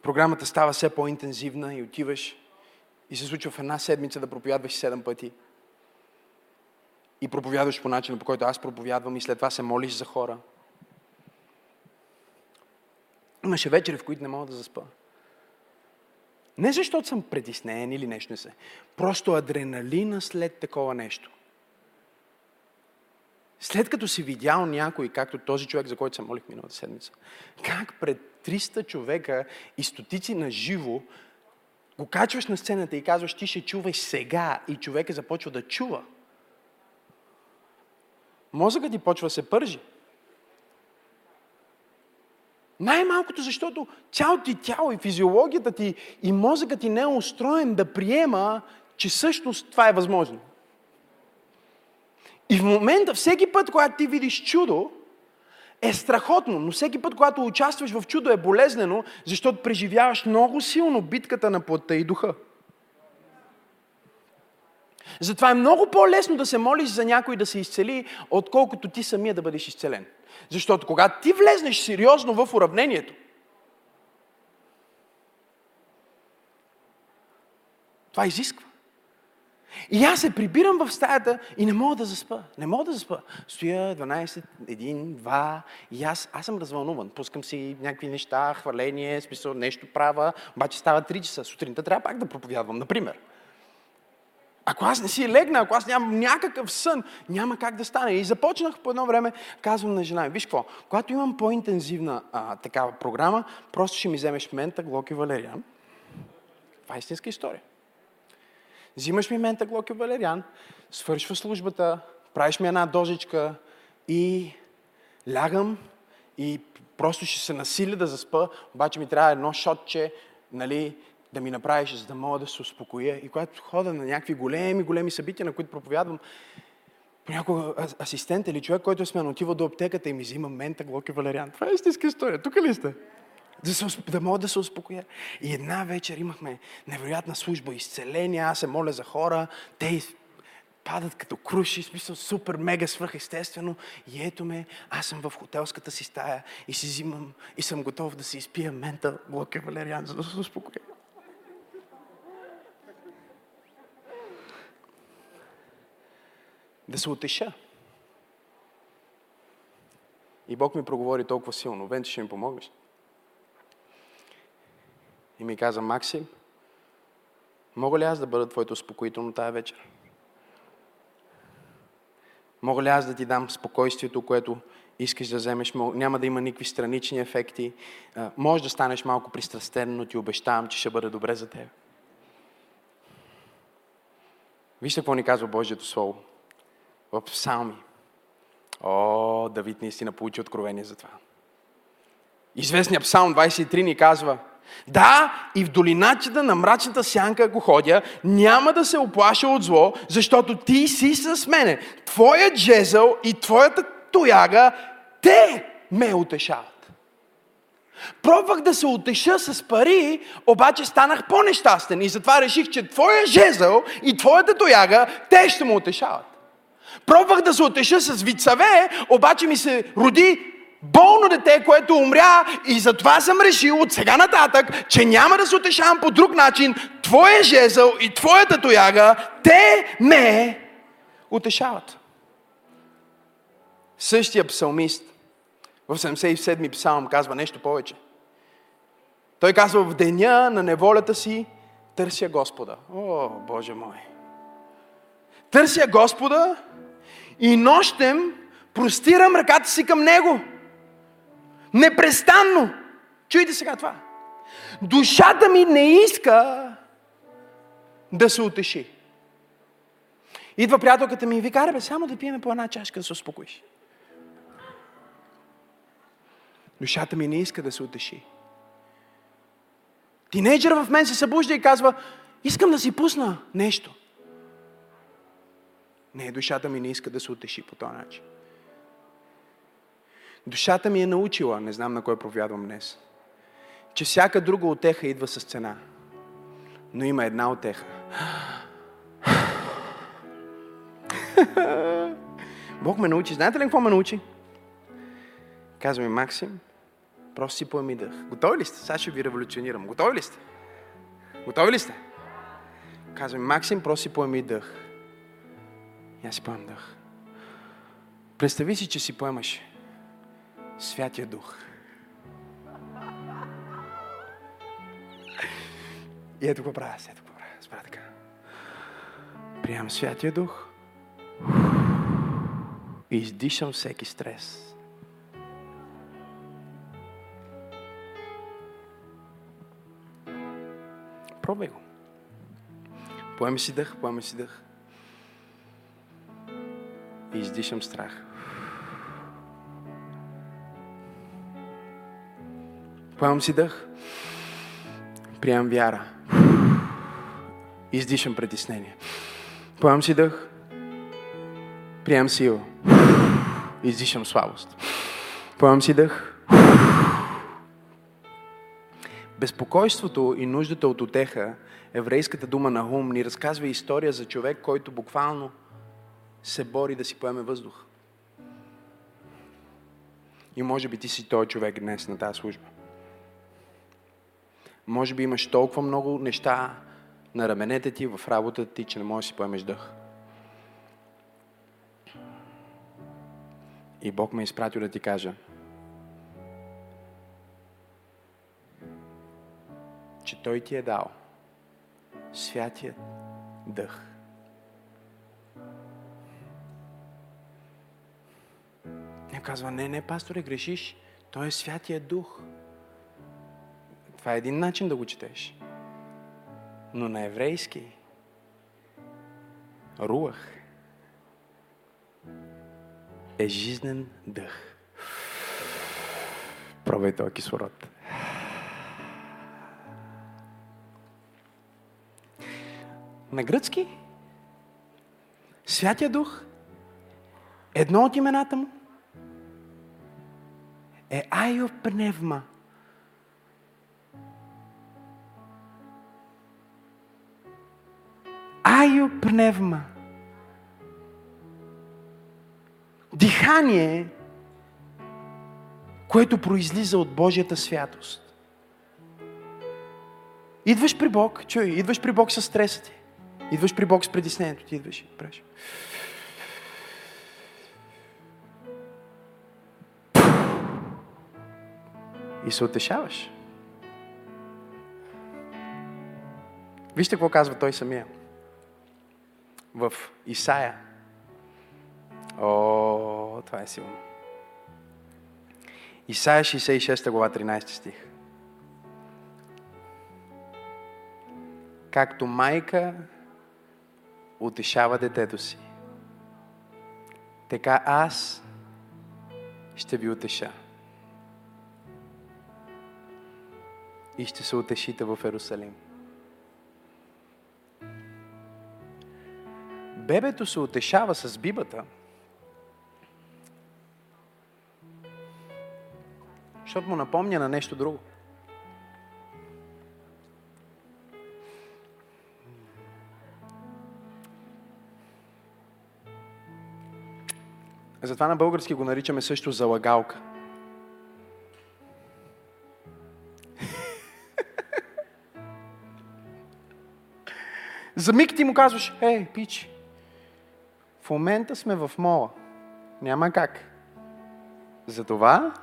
програмата става все по-интензивна и отиваш и се случва в една седмица да проповядваш седем пъти. И проповядваш по начина, по който аз проповядвам и след това се молиш за хора. Имаше вечери, в които не мога да заспа. Не защото съм притеснен или нещо не се. Просто адреналина след такова нещо. След като си видял някой, както този човек, за който се молих миналата седмица, как пред 300 човека и стотици на живо, го качваш на сцената и казваш, ти ще чуваш сега и човека започва да чува. Мозъкът ти почва се пържи. Най-малкото, защото цялото ти тяло и физиологията ти и мозъкът ти не е устроен да приема, че всъщност това е възможно. И в момента, всеки път, когато ти видиш чудо, е страхотно, но всеки път, когато участваш в чудо, е болезнено, защото преживяваш много силно битката на плътта и духа. Затова е много по-лесно да се молиш за някой да се изцели, отколкото ти самия да бъдеш изцелен. Защото когато ти влезнеш сериозно в уравнението, това изисква. И аз се прибирам в стаята и не мога да заспа. Не мога да заспа. Стоя 12, 1, 2 и аз, аз съм развълнуван. Пускам си някакви неща, хваление, смисъл нещо права, обаче става 3 часа. Сутринта трябва пак да проповядвам, например. Ако аз не си легна, ако аз нямам някакъв сън, няма как да стане. И започнах по едно време, казвам на жена, виж какво, когато имам по-интензивна а, такава програма, просто ще ми вземеш мента, глок и валериан. Това е истинска история. Взимаш ми мента, глок и валериан, свършва службата, правиш ми една дозичка и лягам и просто ще се насиля да заспа, обаче ми трябва едно шотче, нали, да ми направиш, за да мога да се успокоя. И когато хода на някакви големи, големи събития, на които проповядвам, понякога асистент или човек, който е смен, отива до аптеката и ми взима мента, глок и валериан. Това е истинска история. Тук ли сте? Да, се, да мога да се успокоя. И една вечер имахме невероятна служба, изцеление, аз се моля за хора, те падат като круши, смисъл супер, мега, свръхестествено. И ето ме, аз съм в хотелската си стая и си взимам и съм готов да си изпия мента, блоке валериан, за да се успокоя. Да се утеша. И Бог ми проговори толкова силно. Венци, ще ми помогнеш. И ми каза, Максим, мога ли аз да бъда твоето успокоително тая вечер? Мога ли аз да ти дам спокойствието, което искаш да вземеш? Няма да има никакви странични ефекти. Може да станеш малко пристрастен, но ти обещавам, че ще бъде добре за теб. Вижте какво ни казва Божието Слово в Псалми. О, Давид наистина получи откровение за това. Известният Псалм 23 ни казва – да, и в долиначата на мрачната сянка, ако ходя, няма да се оплаша от зло, защото ти си с мене. Твоят жезъл и твоята тояга, те ме утешават. Пробвах да се утеша с пари, обаче станах по-нещастен и затова реших, че твоя жезъл и твоята тояга, те ще му утешават. Пробвах да се утеша с вицаве, обаче ми се роди болно дете, което умря и затова съм решил от сега нататък, че няма да се утешавам по друг начин. Твоя жезъл и твоята тояга, те ме утешават. Същия псалмист в 77-ми псалм казва нещо повече. Той казва, в деня на неволята си търся Господа. О, Боже мой! Търся Господа и нощем простирам ръката си към Него. Непрестанно. Чуйте сега това. Душата ми не иска да се утеши. Идва приятелката ми и вика, бе, само да пиеме по една чашка да се успокоиш. Душата ми не иска да се утеши. Тинейджър в мен се събужда и казва, искам да си пусна нещо. Не, душата ми не иска да се утеши по този начин. Душата ми е научила, не знам на кой провядвам днес, че всяка друга отеха идва с цена. Но има една отеха. [LAUGHS] Бог ме научи. Знаете ли какво ме научи? Казва ми, Максим, просто си поеми дъх. Готови ли сте? Сега ще ви революционирам. Готови ли сте? Готови ли сте? Казва ми, Максим, просто си поеми дъх. И аз си поемам дъх. Представи си, че си поемаш Святия Дух. И ето го правя, ето го правя. Спра така. Приемам Святия Дух и издишам всеки стрес. Пробвай го. Поеми си дъх, поеми си дъх. И издишам страх. Поемам си дъх. Приемам вяра. Издишам притеснение. Поемам си дъх. Приемам сила. Издишам слабост. Поемам си дъх. Безпокойството и нуждата от отеха, еврейската дума на Хум, ни разказва история за човек, който буквално се бори да си поеме въздух. И може би ти си този човек днес на тази служба. Може би имаш толкова много неща на раменете ти, в работата ти, че не можеш да си поемеш дъх. И Бог ме е изпратил да ти кажа, че Той ти е дал святия дъх. Не казва, не, не, пасторе, грешиш. Той е святия дух. Това е един начин да го четеш. Но на еврейски руах е жизнен дъх. Пробай този кислород. На гръцки Святия Дух, едно от имената му е Айо Пневма. Айо Пневма. Дихание, което произлиза от Божията святост. Идваш при Бог, чуй, идваш при Бог с стреса ти. Идваш при Бог с притеснението ти, идваш и правиш. И се утешаваш. Вижте какво казва той самия. В Исаия. О, това е силно. Исаия 66 глава 13 стих. Както майка утешава детето си, така аз ще ви утеша. И ще се утешите в Ерусалим. Бебето се утешава с бибата, защото му напомня на нещо друго. Затова на български го наричаме също залагалка. [LAUGHS] За миг ти му казваш, ей, пич, в момента сме в мола. Няма как. Затова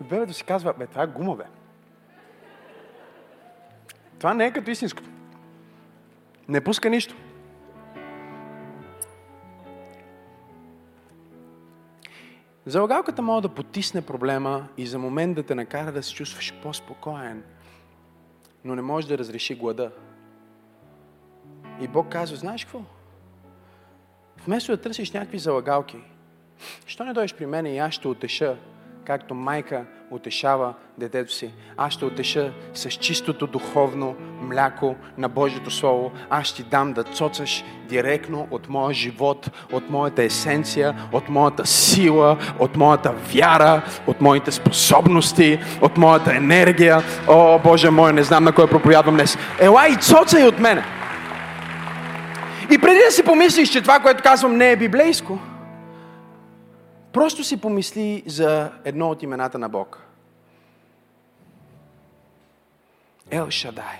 бебето си казва, бе, това е гума, бе. Това не е като истинското. Не пуска нищо. Залагалката може да потисне проблема и за момент да те накара да се чувстваш по-спокоен, но не може да разреши глада. И Бог казва, знаеш какво? Вместо да търсиш някакви залагалки, що не дойдеш при мен и аз ще утеша както майка утешава детето си. Аз ще утеша с чистото духовно мляко на Божието Слово. Аз ще дам да цоцаш директно от моя живот, от моята есенция, от моята сила, от моята вяра, от моите способности, от моята енергия. О, Боже мой, не знам на кой проповядвам днес. Ела и цоцай от мене. И преди да си помислиш, че това, което казвам, не е библейско, Просто си помисли за едно от имената на Бог. Ел Шадай.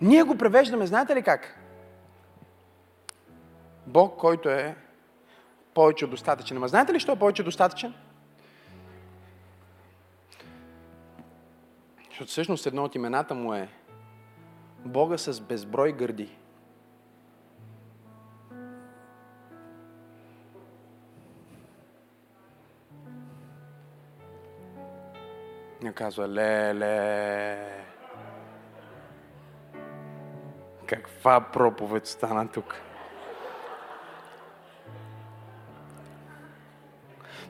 Ние го превеждаме, знаете ли как? Бог, който е повече от достатъчен. Ама знаете ли, що е повече от достатъчен? Защото всъщност едно от имената му е Бога с безброй гърди. Не казва, леле. Каква проповед стана тук?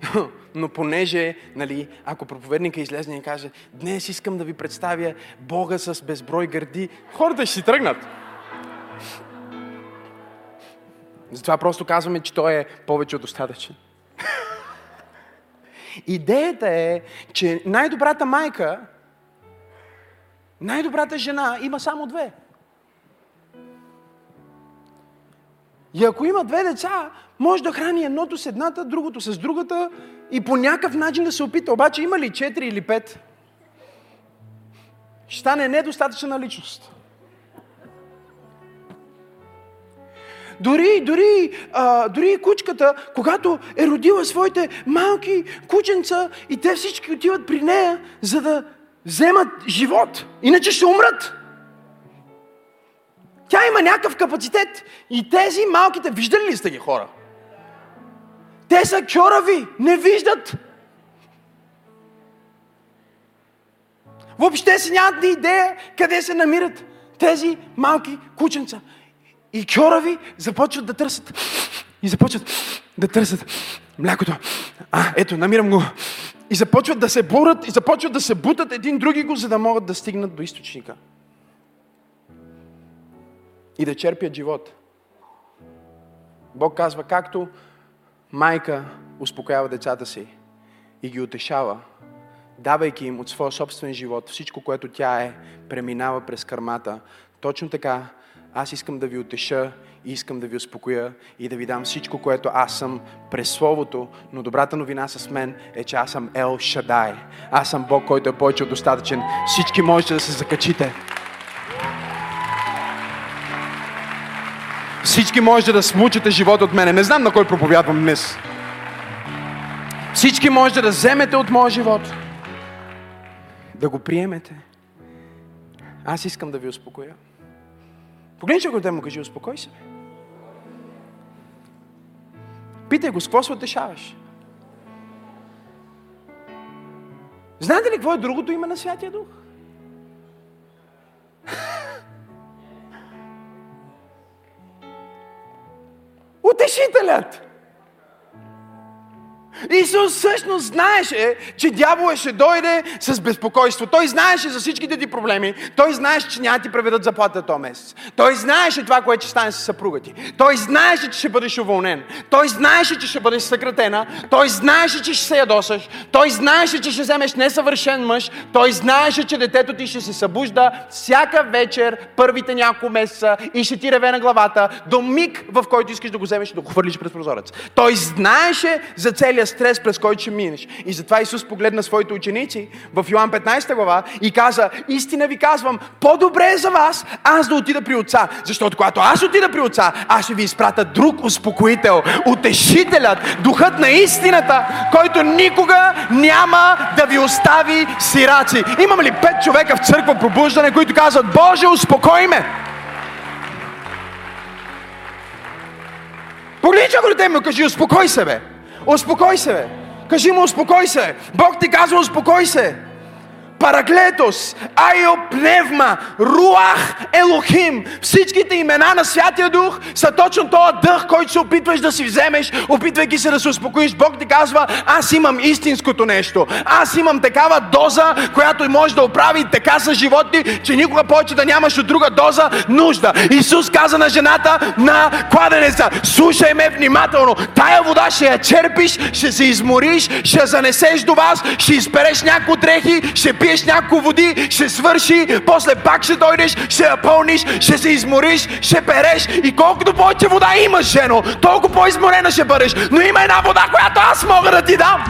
[LAUGHS] Но, понеже, нали, ако проповедника излезне и каже, днес искам да ви представя Бога с безброй гърди, хората ще си тръгнат. Затова просто казваме, че Той е повече от достатъчен. [LAUGHS] Идеята е, че най-добрата майка, най-добрата жена има само две. И ако има две деца, може да храни едното с едната, другото с другата и по някакъв начин да се опита. Обаче има ли четири или пет? Ще стане недостатъчна личност. Дори, дори, а, дори кучката, когато е родила своите малки кученца и те всички отиват при нея, за да вземат живот. Иначе ще умрат. Тя има някакъв капацитет. И тези малките, виждали ли сте ги хора? Те са кьорави, не виждат. Въобще си нямат ни идея къде се намират тези малки кученца. И кьорави започват да търсят. И започват да търсят млякото. А, ето, намирам го. И започват да се борят, и започват да се бутат един други го, за да могат да стигнат до източника. И да черпят живот. Бог казва, както майка успокоява децата си и ги утешава, давайки им от своя собствен живот всичко, което тя е, преминава през кърмата. Точно така аз искам да ви утеша и искам да ви успокоя и да ви дам всичко, което аз съм през Словото, но добрата новина с мен е, че аз съм Ел Шадай. Аз съм Бог, който е повече от достатъчен. Всички можете да се закачите. Всички можете да смучите живота от мене. Не знам на кой проповядвам днес. Всички можете да вземете от моя живот. Да го приемете. Аз искам да ви успокоя. Погледни човекът му кажи, успокой се. Питай го, с какво се отешаваш? Знаете ли какво е другото име на Святия Дух? Утешителят! Исус всъщност знаеше, че дявола ще дойде с безпокойство. Той знаеше за всичките ти проблеми. Той знаеше, че няма ти преведат заплата този месец. Той знаеше това, което ще стане с съпруга ти. Той знаеше, че ще бъдеш уволнен. Той знаеше, че ще бъдеш съкратена. Той знаеше, че ще се ядосаш. Той знаеше, че ще вземеш несъвършен мъж. Той знаеше, че детето ти ще се събужда всяка вечер, първите няколко месеца и ще ти реве на главата до миг, в който искаш да го вземеш и да го хвърлиш през прозорец. Той знаеше за целия стрес, през който ще минеш. И затова Исус погледна своите ученици в Йоан 15 глава и каза, истина ви казвам, по-добре е за вас аз да отида при Отца. Защото когато аз отида при Отца, аз ще ви изпрата друг успокоител, утешителят, духът на истината, който никога няма да ви остави сираци. Имам ли пет човека в църква пробуждане, които казват, Боже, успокой ме! Погледни човекът му кажи, успокой се, бе! Успокой се, бе. Кажи му, успокой се. Бог ти казва, успокой се. Параклетос, Айо Пневма, Руах Елохим. Всичките имена на Святия Дух са точно този дъх, който се опитваш да си вземеш, опитвайки се да се успокоиш. Бог ти казва, аз имам истинското нещо. Аз имам такава доза, която може да оправи така с животи, че никога повече да нямаш от друга доза нужда. Исус каза на жената на кладенеца, слушай ме внимателно, тая вода ще я черпиш, ще се измориш, ще занесеш до вас, ще изпереш някои дрехи, ще пиеш пиеш няколко води, ще свърши, после пак ще дойдеш, ще я пълниш, ще се измориш, ще переш и колкото повече вода имаш, жено, толкова по-изморена ще бъдеш. Но има една вода, която аз мога да ти дам.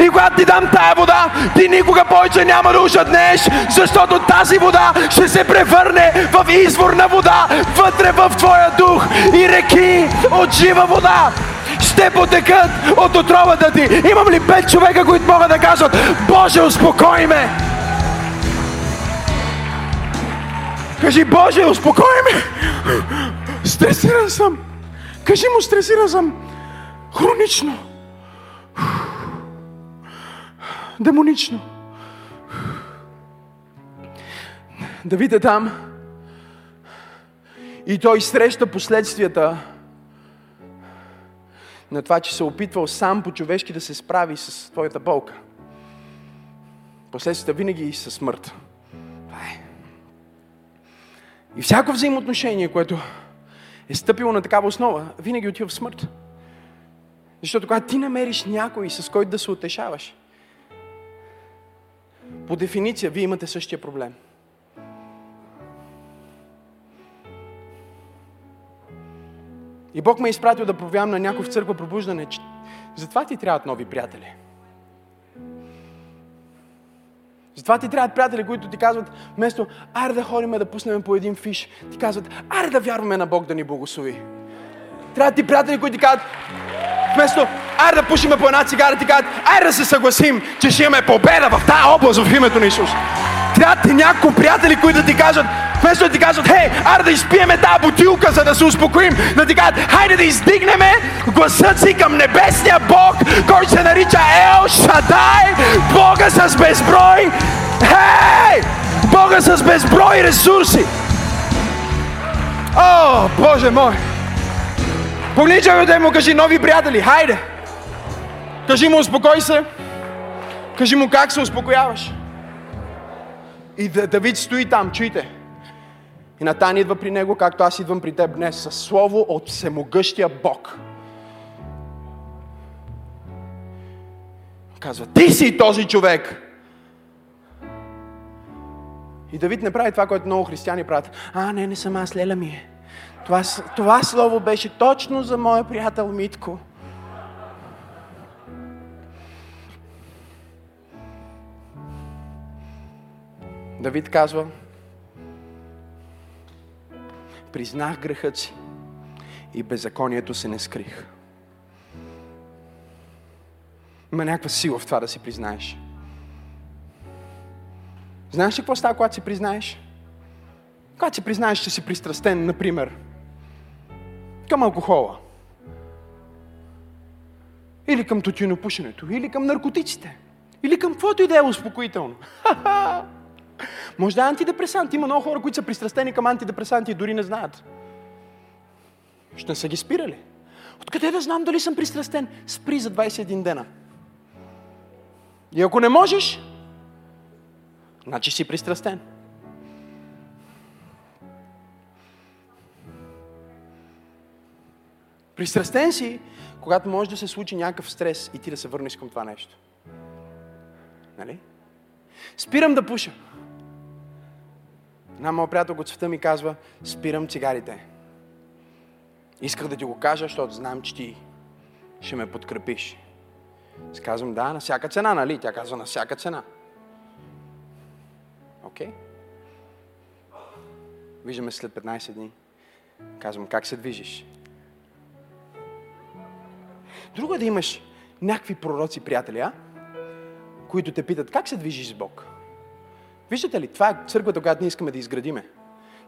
И когато ти дам тая вода, ти никога повече няма да ушаднеш, защото тази вода ще се превърне в извор на вода вътре в твоя дух и реки от жива вода ще потекат от отровата ти. Имам ли пет човека, които могат да кажат, Боже, успокой ме! Кажи, Боже, успокой ме! Стресиран съм! Кажи му, стресиран съм! Хронично! Демонично! Давид е там и той среща последствията на това, че се е опитвал сам по-човешки да се справи с твоята болка. Последствията винаги и със смърт. Е. И всяко взаимоотношение, което е стъпило на такава основа, винаги отива в смърт. Защото когато ти намериш някой, с който да се утешаваш, по дефиниция вие имате същия проблем. И Бог ме е изпратил да проявявам на някой в църква пробуждане, че затова ти трябват нови приятели. Затова ти трябват приятели, които ти казват, вместо, аре да ходим да пуснем по един фиш, ти казват, аре да вярваме на Бог да ни благослови. Трябва ти приятели, които ти казват, вместо, аре да пушиме по една цигара, ти казват, аре да се съгласим, че ще имаме победа в тази област в името на Исус. Трябва ти няколко приятели, които ти кажат, вместо да ти кажат, хей, аре да изпиеме тази бутилка, за да се успокоим, да ти кажат, хайде да издигнеме гласът си към небесния Бог, който се нарича Ел Шадай, Бога с безброй, хей, Бога с безброй ресурси. О, Боже мой! Погледни да му кажи нови приятели, хайде! Кажи му, успокой се. Кажи му как се успокояваш. И Давид стои там, чуйте. И Натан идва при него, както аз идвам при теб днес, със слово от всемогъщия Бог. Казва, ти си този човек. И Давид не прави това, което много християни правят. А, не, не съм аз, леля ми е. Това, това слово беше точно за моя приятел Митко. Давид казва, признах грехът си и беззаконието се не скрих. Има някаква сила в това да си признаеш. Знаеш ли какво става, когато си признаеш? Когато си признаеш, че си пристрастен, например, към алкохола, или към тютюнопушенето, или към наркотиците, или към каквото и да е успокоително. Може да е антидепресант. Има много хора, които са пристрастени към антидепресанти и дори не знаят. Ще не са ги спирали. Откъде да знам дали съм пристрастен? Спри за 21 дена. И ако не можеш, значи си пристрастен. Пристрастен си, когато може да се случи някакъв стрес и ти да се върнеш към това нещо. Нали? Спирам да пуша. Една моя приятел от света ми казва, спирам цигарите. Исках да ти го кажа, защото знам, че ти ще ме подкрепиш. Аз казвам, да, на всяка цена, нали? Тя казва, на всяка цена. Окей? Okay? Виждаме след 15 дни. Казвам, как се движиш? Друго е да имаш някакви пророци, приятели, а? Които те питат, как се движиш с Бог? Виждате ли, това е църквата, която ние искаме да изградиме.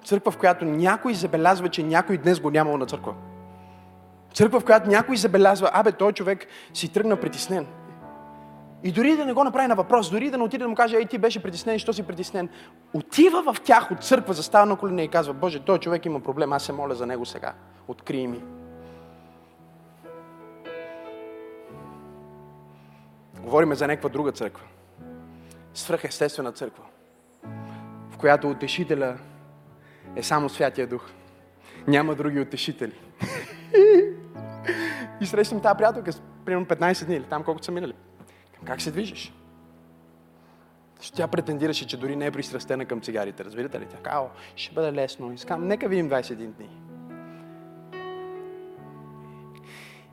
Църква, в която някой забелязва, че някой днес го нямал на църква. Църква, в която някой забелязва, абе, той човек си тръгна притеснен. И дори да не го направи на въпрос, дори да не отиде да му каже, ей, ти беше притеснен, що си притеснен, отива в тях от църква, застава на колене и казва, Боже, той човек има проблем, аз се моля за него сега. Открий ми. Говориме за някаква друга църква. Свръхестествена църква която утешителя е само Святия Дух. Няма други утешители. [LAUGHS] И срещам тази приятелка, примерно 15 дни или там колкото са минали. Как се движиш? Тя претендираше, че дори не е пристрастена към цигарите. Разбирате ли? Тя казва, ще бъде лесно. Искам, нека видим 21 дни.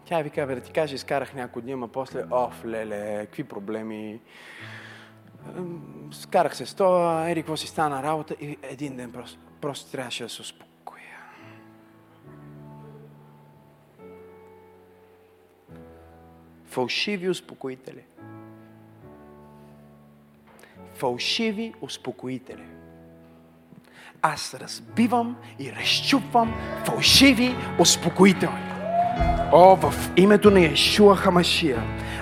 Тя вика, бе, да ти кажа, изкарах няколко дни, ама после, оф, леле, какви проблеми скарах се с това, ери, какво си стана работа и един ден просто, просто трябваше да се успокоя. Фалшиви успокоители. Фалшиви успокоители. Аз разбивам и разчупвам фалшиви успокоители. О, в името на Иешуа Хамашия,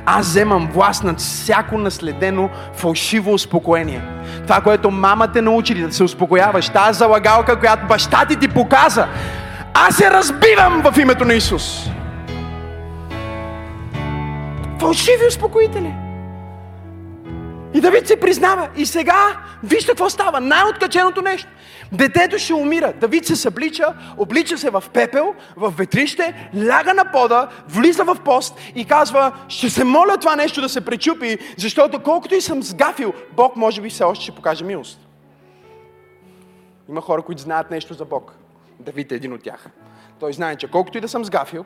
аз вземам власт над всяко наследено фалшиво успокоение. Това, което мама те научи да се успокояваш, тази залагалка, която баща ти ти показа, аз се разбивам в името на Исус. Фалшиви успокоители. И Давид се признава. И сега, вижте какво става. Най-откаченото нещо. Детето ще умира. Давид се съблича, облича се в пепел, в ветрище, ляга на пода, влиза в пост и казва, ще се моля това нещо да се пречупи, защото колкото и съм сгафил, Бог може би все още ще покаже милост. Има хора, които знаят нещо за Бог. Давид е един от тях. Той знае, че колкото и да съм сгафил,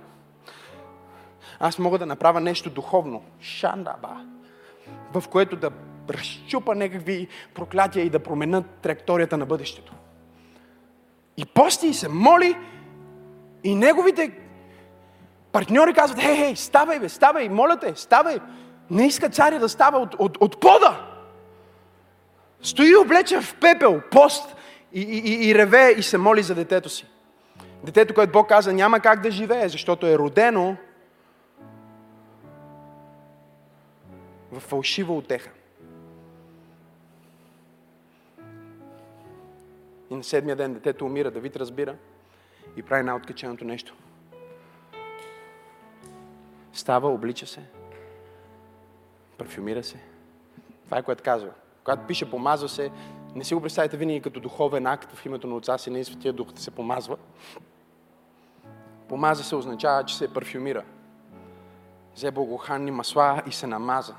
аз мога да направя нещо духовно. Шандаба. В което да разчупа някакви проклятия и да променят траекторията на бъдещето. И пости и се моли и неговите партньори казват, хей, хей, ставай бе, ставай, моля те, ставай. Не иска царя да става от, от, от пода. Стои облечен в пепел, пост и, и, и реве и се моли за детето си. Детето, което Бог каза, няма как да живее, защото е родено в фалшива отеха. И на седмия ден детето умира, Давид разбира и прави най-откаченото нещо. Става, облича се, парфюмира се. Това е което казва. Когато пише помазва се, не си го представите винаги като духовен акт в името на Отца си, не и Светия Дух да се помазва. Помаза се означава, че се парфюмира. Взе благоханни масла и се намаза.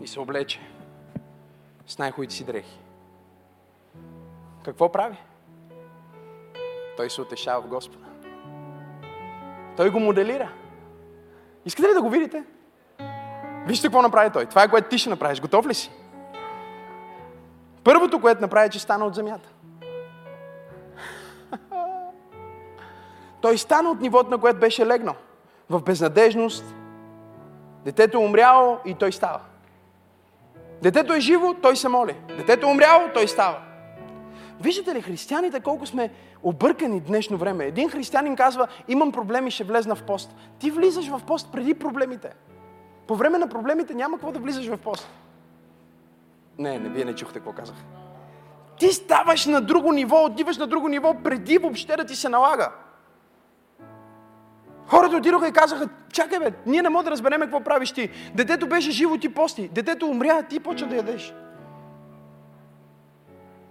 И се облече с най-хубавите си дрехи. Какво прави? Той се утешава в Господа. Той го моделира. Искате ли да го видите? Вижте какво направи той. Това е което ти ще направиш. Готов ли си? Първото, което направи, е, че стана от земята. [LAUGHS] Той стана от нивото, на което беше легнал. В безнадежност. Детето е умряло и той става. Детето е живо, той се моли. Детето е умряло, той става. Виждате ли, християните колко сме объркани днешно време. Един християнин казва, имам проблеми, ще влезна в пост. Ти влизаш в пост преди проблемите. По време на проблемите няма какво да влизаш в пост. Не, не, вие не чухте какво казах. Ти ставаш на друго ниво, отиваш на друго ниво, преди въобще да ти се налага. Хората отидоха и казаха, чакай бе, ние не можем да разберем какво правиш ти. Детето беше живо, ти пости. Детето умря, ти почва да ядеш.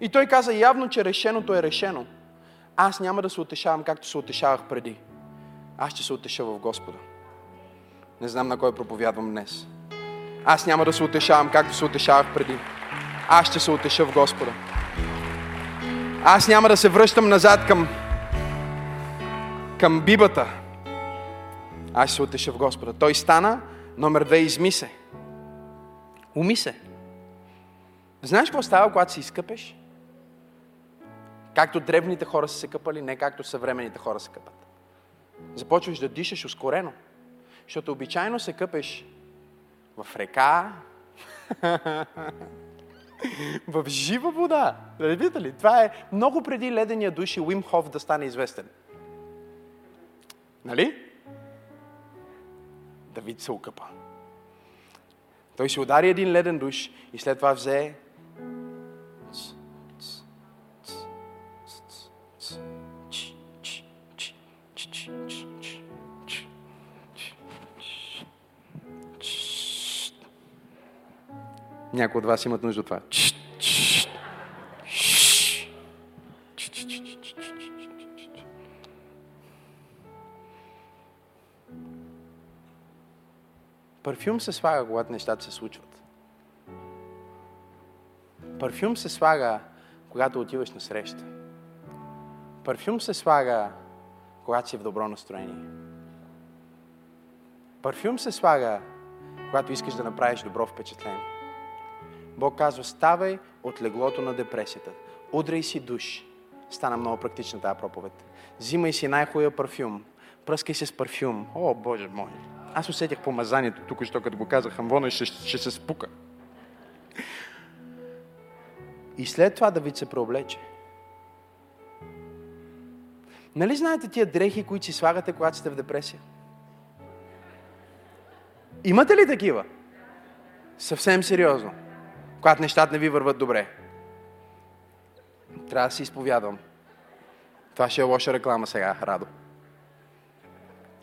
И той каза явно, че решеното е решено. Аз няма да се утешавам, както се утешавах преди. Аз ще се утеша в Господа. Не знам на кой проповядвам днес. Аз няма да се утешавам, както се утешавах преди. Аз ще се утеша в Господа. Аз няма да се връщам назад към, към бибата. Аз ще се утеша в Господа. Той стана, номер две, изми се. Уми се. Знаеш какво става, когато се изкъпеш? Както древните хора са се къпали, не както съвременните хора се къпат. Започваш да дишаш ускорено. Защото обичайно се къпеш в река, [LAUGHS] в жива вода. Нали видите ли? Това е много преди ледения душ и Уим Хоф да стане известен. Нали? Давид се укъпа. Той се удари един леден душ и след това взе Някои от вас имат нужда от това. Парфюм се слага, когато нещата се случват. Парфюм се слага, когато отиваш на среща. Парфюм се слага, когато си в добро настроение. Парфюм се слага, когато искаш да направиш добро впечатление. Бог казва, ставай от леглото на депресията. Удрай си душ. Стана много практична тази проповед. Взимай си най-хубавия парфюм. Пръскай се с парфюм. О, Боже мой! Аз усетях помазанието тук, що като го казах, Амвона ще, ще се спука. И след това Давид се преоблече. Нали знаете тия дрехи, които си слагате, когато сте в депресия? Имате ли такива? Съвсем сериозно когато нещата не ви върват добре. Трябва да си изповядвам. Това ще е лоша реклама сега, Радо.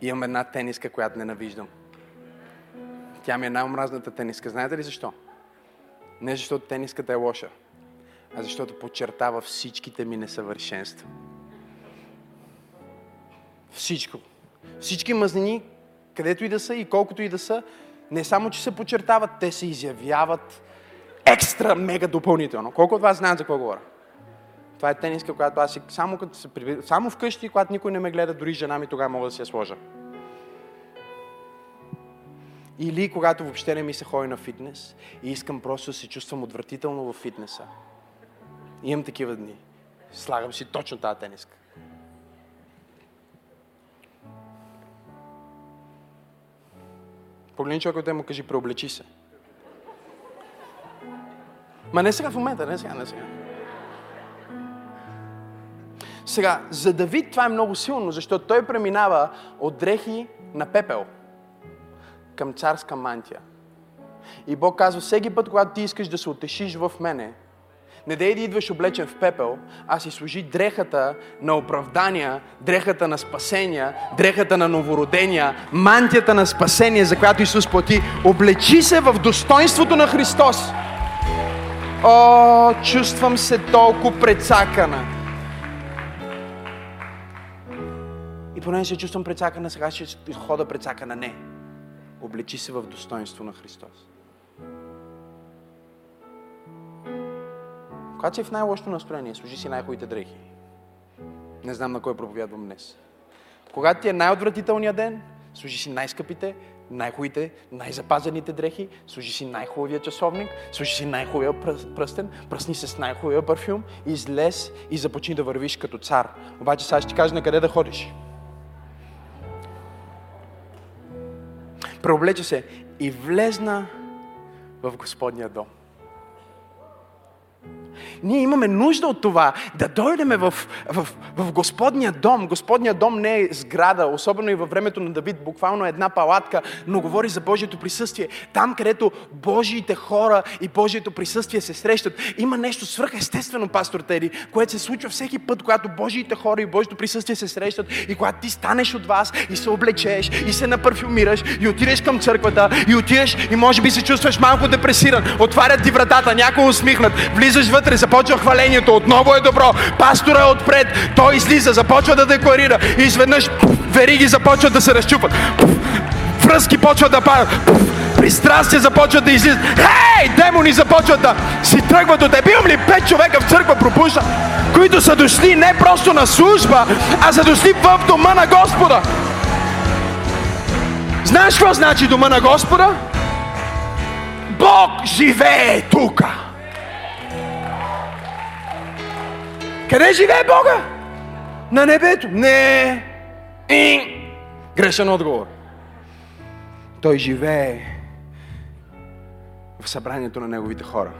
Имам една тениска, която ненавиждам. Тя ми е най-омразната тениска. Знаете ли защо? Не защото тениската е лоша, а защото подчертава всичките ми несъвършенства. Всичко. Всички мазнини, където и да са и колкото и да са, не само, че се подчертават, те се изявяват екстра, мега допълнително. Колко от вас знаят за какво говоря? Това е тениска, която аз само, като се, само вкъщи, когато никой не ме гледа, дори жена ми тогава мога да си я сложа. Или когато въобще не ми се ходи на фитнес и искам просто да се чувствам отвратително в фитнеса. Имам такива дни. Слагам си точно тази тениска. Погледни човекът и му кажи, преоблечи се. Ма не сега в момента, не сега, не сега. Сега, за Давид това е много силно, защото той преминава от дрехи на пепел към царска мантия. И Бог казва, всеки път, когато ти искаш да се отешиш в мене, не дей да идваш облечен в пепел, а си служи дрехата на оправдания, дрехата на спасения, дрехата на новородения, мантията на спасение, за която Исус плати. Облечи се в достоинството на Христос. О, чувствам се толкова прецакана. И понеже се чувствам прецакана, сега ще хода прецакана. Не. Облечи се в достоинство на Христос. Когато си в най-лошото настроение, служи си най-хубавите дрехи. Не знам на кой проповядвам днес. Когато ти е най-отвратителният ден, служи си най-скъпите, най-хубавите, най-запазените дрехи, служи си най-хубавия часовник, служи си най-хубавия пръстен, пръсни се с най-хубавия парфюм, излез и започни да вървиш като цар. Обаче сега ще ти кажа на къде да ходиш. Преоблече се и влезна в Господния дом. Ние имаме нужда от това, да дойдеме в, в, в Господния дом. Господния дом не е сграда, особено и във времето на Давид, буквално една палатка, но говори за Божието присъствие. Там, където Божиите хора и Божието присъствие се срещат, има нещо свръхестествено, пастор Теди, което се случва всеки път, когато Божиите хора и Божието присъствие се срещат и когато ти станеш от вас и се облечеш и се напарфюмираш и отидеш към църквата и отидеш и може би се чувстваш малко депресиран. Отварят ти вратата, някой усмихнат, влизаш вътре, започва хвалението, отново е добро, пастора е отпред, той излиза, започва да декларира и изведнъж вериги започват да се разчупат. Връзки почват да падат. Пристрастия започват да излизат. Хей! Демони започват да си тръгват от теб. Имам ли пет човека в църква пропуща, които са дошли не просто на служба, а са дошли в дома на Господа. Знаеш какво значи дома на Господа? Бог живее тука. Къде живее Бога? На небето. Не. И... Грешен отговор. Той живее в събранието на неговите хора.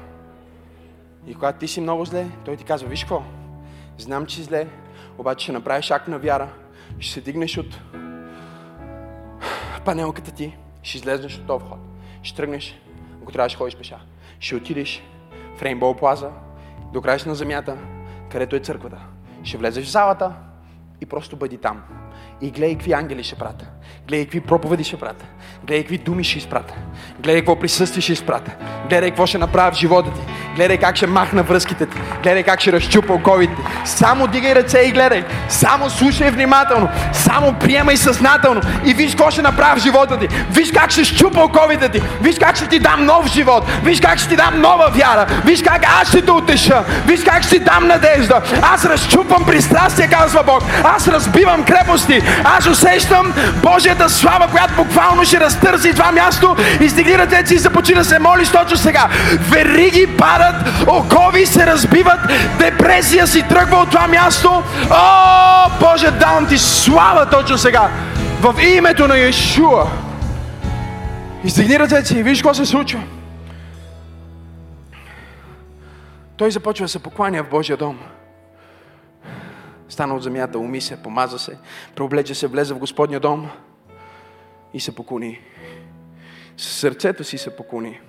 И когато ти си много зле, той ти казва, виж какво, знам, че си зле, обаче ще направиш акт на вяра, ще се дигнеш от панелката ти, ще излезнеш от този вход, ще тръгнеш, ако трябваше ходиш пеша, ще отидеш в Рейнбоу Плаза, до краища на земята, където е църквата. Ще влезеш в залата и просто бъди там. И гледай какви ангели ще прата. Гледай какви проповеди ще прата. Гледай какви думи ще изпрата. Гледай какво присъствие ще изпрата. Гледай какво ще направя в живота ти. Гледай как ще махна връзките ти. Гледай как ще разчупа оковите. Само дигай ръце и гледай. Само слушай внимателно. Само приемай съзнателно. И виж какво ще направя в живота ти. Виж как ще щупа оковите ти. Виж как ще ти дам нов живот. Виж как ще ти дам нова вяра. Виж как аз ще те утеша. Виж как ще ти дам надежда. Аз разчупвам пристрастие, казва Бог. Аз разбивам крепости. Аз усещам Божията слава, която буквално ще разтърси това място. Издигни ръцете и започни да се молиш точно сега. Вериги падат, окови се разбиват, депресия си тръгва от това място. О, Боже, давам ти слава точно сега. В името на Иешуа. Издигни ръцете и виж какво се случва. Той започва да се покланя в Божия дом. Стана от земята, уми се, помаза се, преоблече се, влезе в Господния дом и се поклони. С сърцето си се поклони.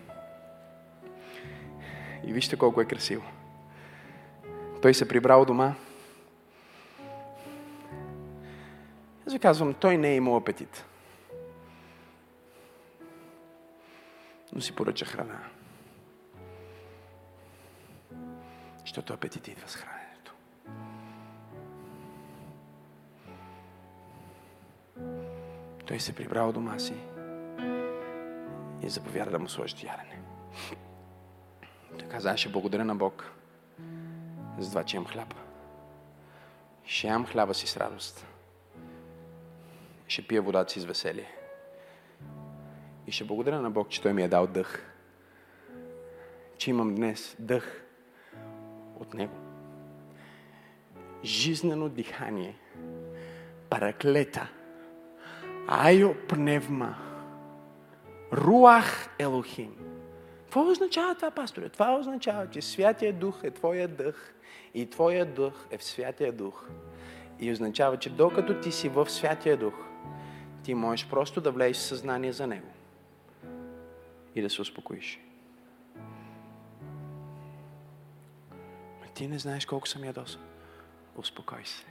И вижте колко е красиво. Той се прибрал дома. Аз ви казвам, той не е имал апетит. но си поръча храна. Защото апетит идва с храненето. Той се прибрал дома си и заповяда да му сложи ядене. Той каза, аз ще благодаря на Бог за това, че имам хляб. Ще ям хляба си с радост. Ще пия водата си с веселие. И ще благодаря на Бог, че Той ми е дал дъх. Че имам днес дъх от Него. Жизнено дихание. Параклета. Айо пневма. Руах Елохим. Какво означава това, пасторе? Това означава, че Святия Дух е Твоя дъх и Твоя дух е в Святия Дух. И означава, че докато ти си в Святия Дух, ти можеш просто да влезеш в съзнание за Него и да се успокоиш. Ти не знаеш колко съм ядосан. Успокой се.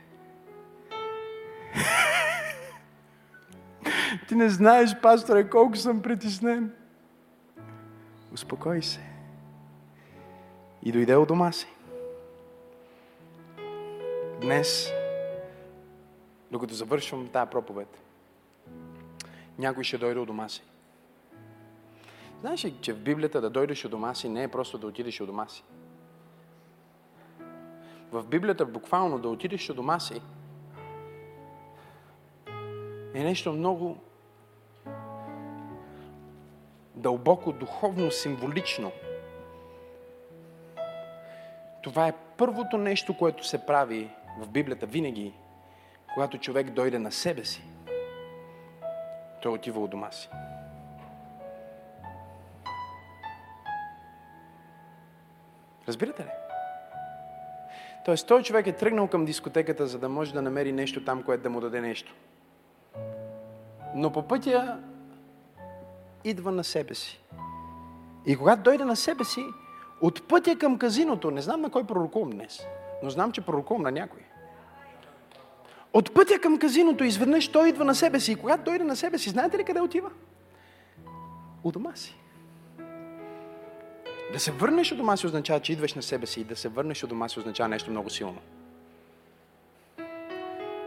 Ти не знаеш, пасторе, колко съм притеснен. Успокой се. И дойде от дома си. Днес, докато завършвам тази проповед, някой ще дойде от дома си. Знаеш ли, че в Библията да дойдеш от дома си не е просто да отидеш от дома си. В Библията буквално да отидеш от дома си е нещо много дълбоко, духовно, символично. Това е първото нещо, което се прави в Библията винаги, когато човек дойде на себе си. Той отива от дома си. Разбирате ли? Тоест, той човек е тръгнал към дискотеката, за да може да намери нещо там, което да му даде нещо. Но по пътя идва на себе си. И когато дойде на себе си, от пътя към казиното, не знам на кой пророкувам днес, но знам, че пророкувам на някой. От пътя към казиното изведнъж той идва на себе си. И когато дойде на себе си, знаете ли къде отива? У дома си. Да се върнеш от дома си означава, че идваш на себе си. И да се върнеш от дома си означава нещо много силно.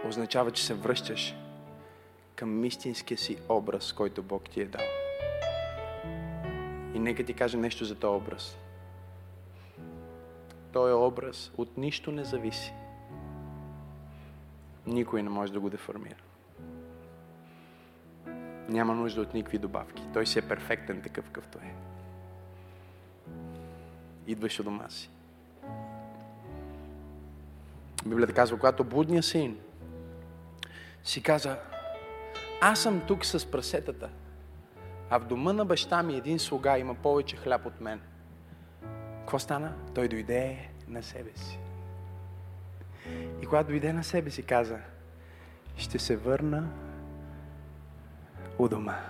Означава, че се връщаш към истинския си образ, който Бог ти е дал. И нека ти кажа нещо за този образ. Той е образ от нищо не зависи. Никой не може да го деформира. Няма нужда от никакви добавки. Той си е перфектен такъв, какъвто е. Идваш от дома си. Библията казва, когато блудния син си каза, аз съм тук с прасетата, а в дома на баща ми един слуга има повече хляб от мен. Какво стана? Той дойде на себе си. И когато дойде на себе си, каза, ще се върна у дома.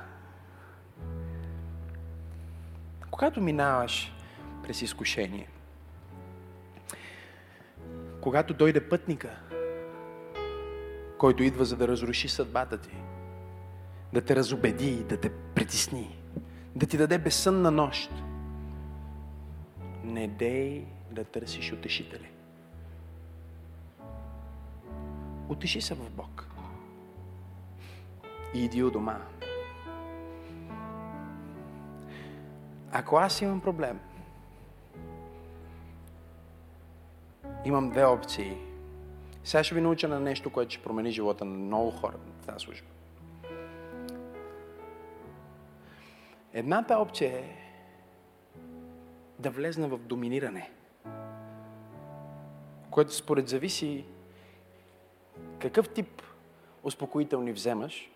Когато минаваш през изкушение, когато дойде пътника, който идва за да разруши съдбата ти, да те разобеди, да те притесни, да ти даде безсънна нощ, не дей да търсиш утешители. Утеши се в Бог. И иди у дома. Ако аз имам проблем, имам две опции. Сега ще ви науча на нещо, което ще промени живота на много хора в тази служба. Едната опция е да влезна в доминиране, което според зависи какъв тип успокоителни вземаш,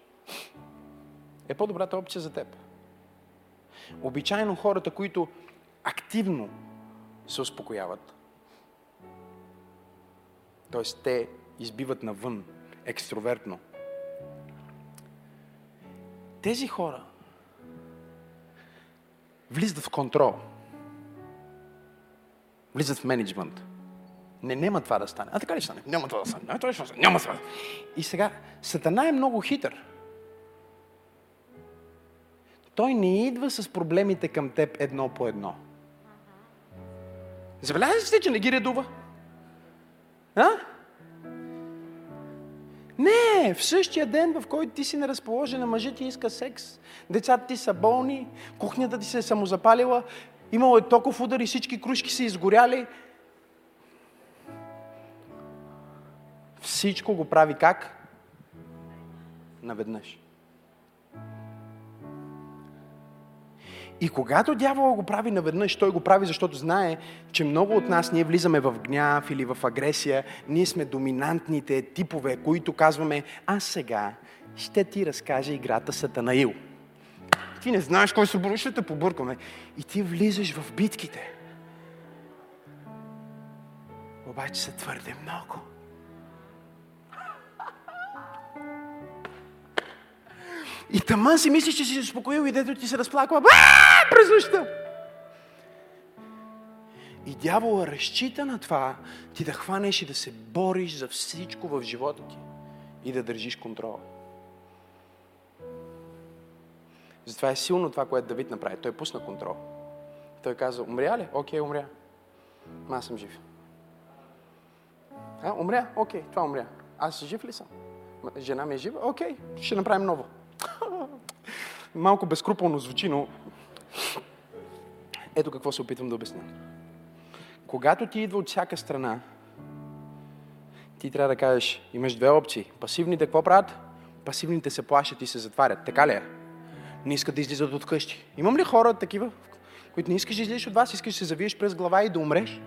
е по-добрата опция за теб. Обичайно хората, които активно се успокояват, т.е. те избиват навън, екстровертно, тези хора влизат в контрол, влизат в менеджмент. Не, няма това да стане. А така ли стане? Няма това да стане. А, това ще стане. Няма това. И сега, Сатана е много хитър. той не идва с проблемите към теб едно по едно. Забелязали сте, че не ги редува? А? Не, в същия ден, в който ти си неразположен, мъжът ти иска секс, децата ти са болни, кухнята ти се е самозапалила, имало е токов удар и всички кружки са изгоряли. Всичко го прави как? Наведнъж. И когато дявола го прави наведнъж, той го прави, защото знае, че много от нас ние влизаме в гняв или в агресия. Ние сме доминантните типове, които казваме, аз сега ще ти разкажа играта Сатанаил. Ти не знаеш кой се ще те побъркаме. И ти влизаш в битките. Обаче са твърде много. И тъмън си мислиш, че си се успокоил и дето ти се разплаква през нощта. И дявола разчита на това ти да хванеш и да се бориш за всичко в живота ти и да държиш контрола. Затова е силно това, което Давид направи. Той пусна контрол. Той каза, умря ли? Окей, умря. Ма аз съм жив. А, умря? Окей, това умря. Аз жив ли съм? Жена ми е жива? Окей, ще направим ново. Малко безкруполно звучи, но ето какво се опитвам да обясня. Когато ти идва от всяка страна, ти трябва да кажеш, имаш две опции. Пасивните какво правят? Пасивните се плашат и се затварят. Така ли е? Не искат да излизат от къщи. Имам ли хора такива, които не искаш да излизаш от вас, искаш да се завиеш през глава и да умреш?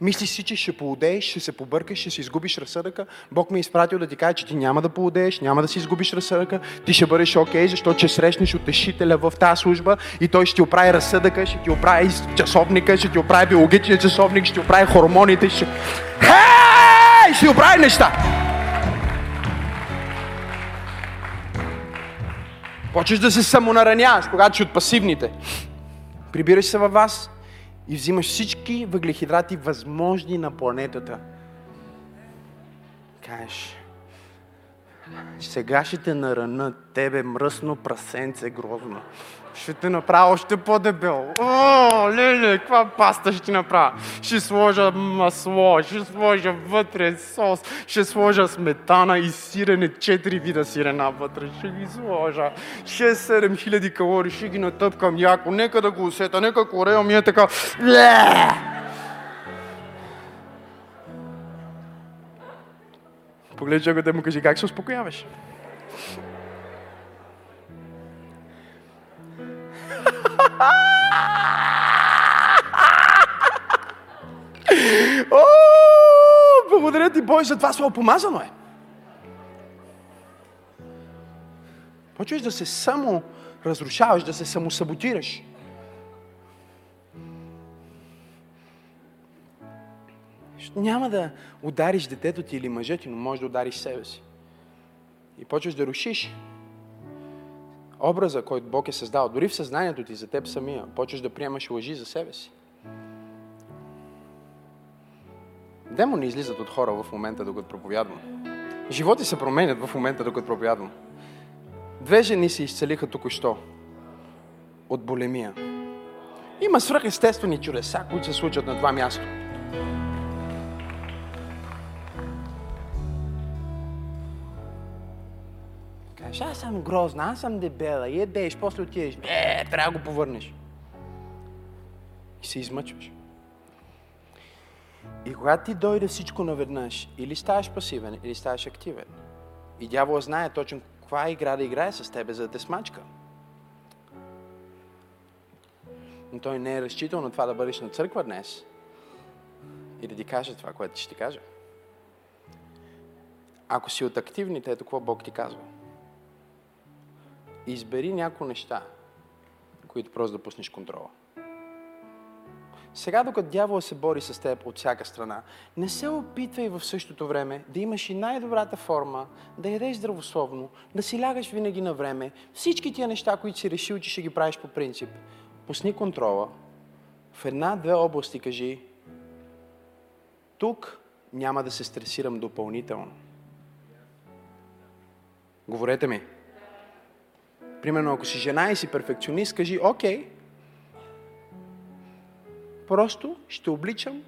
Мислиш си, че ще поудееш, ще се побъркаш, ще си изгубиш разсъдъка. Бог ме е изпратил да ти каже, че ти няма да поудееш, няма да си изгубиш разсъдъка. Ти ще бъдеш окей, okay, защото ще срещнеш утешителя в тази служба и той ще ти оправи разсъдъка, ще ти оправи часовника, ще ти оправи биологичния часовник, ще ти оправи хормоните, ще... Хей! Ще ти оправи неща! Почваш да се самонараняваш, когато си от пасивните. Прибираш се във вас, и взимаш всички въглехидрати възможни на планетата. Кажеш, сега ще те нарана, тебе мръсно прасенце грозно. Ще те направя още по-дебел. О, леле, каква паста ще ти направя? Ще сложа масло, ще сложа вътре сос, ще сложа сметана и сирене, четири вида сирена вътре. Ще ги сложа. 6-7 хиляди калории, ще ги натъпкам яко. Нека да го усета, нека корея ми е така. Погледни човека да му кажи как се успокояваш. О, благодаря ти, Бой, за това слово помазано е. Почваш да се само разрушаваш, да се самосаботираш. Няма да удариш детето ти или мъжа ти, но можеш да удариш себе си. И почваш да рушиш образа, който Бог е създал, дори в съзнанието ти за теб самия, почваш да приемаш лъжи за себе си. Демони излизат от хора в момента, докато проповядвам. Животи се променят в момента, докато проповядвам. Две жени се изцелиха току-що от болемия. Има свръхестествени чудеса, които се случват на това място. Кажеш, аз съм грозна, аз съм дебела, ебеш, после отидеш, е, трябва да го повърнеш. И се измъчваш. И когато ти дойде всичко наведнъж, или ставаш пасивен, или ставаш активен. И дявол знае точно каква игра да играе с тебе, за да те смачка. Но той не е разчитал на това да бъдеш на църква днес и да ти каже това, което ще ти кажа. Ако си от активните, ето какво Бог ти казва. Избери някои неща, които просто да пуснеш контрола. Сега, докато дявола се бори с теб от всяка страна, не се опитвай в същото време да имаш и най-добрата форма, да ядеш здравословно, да си лягаш винаги на време. Всички тия неща, които си решил, че ще ги правиш по принцип. Пусни контрола. В една-две области кажи, тук няма да се стресирам допълнително. Говорете ми. Примерно, ако си жена и си перфекционист, кажи, окей, просто ще обличам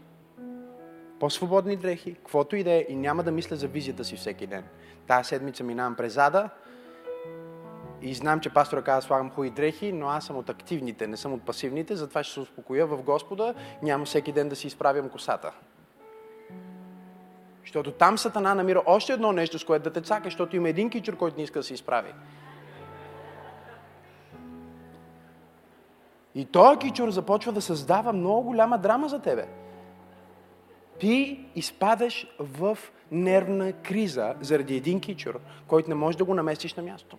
по-свободни дрехи, каквото и да е, и няма да мисля за визията си всеки ден. Тая седмица минавам през ада и знам, че пастора каза, слагам хубави дрехи, но аз съм от активните, не съм от пасивните, затова ще се успокоя в Господа, няма всеки ден да си изправям косата. Защото там Сатана намира още едно нещо, с което да те цака, защото има един кичур, който не иска да се изправи. И този кичур започва да създава много голяма драма за тебе. Ти изпадаш в нервна криза заради един кичур, който не можеш да го наместиш на място.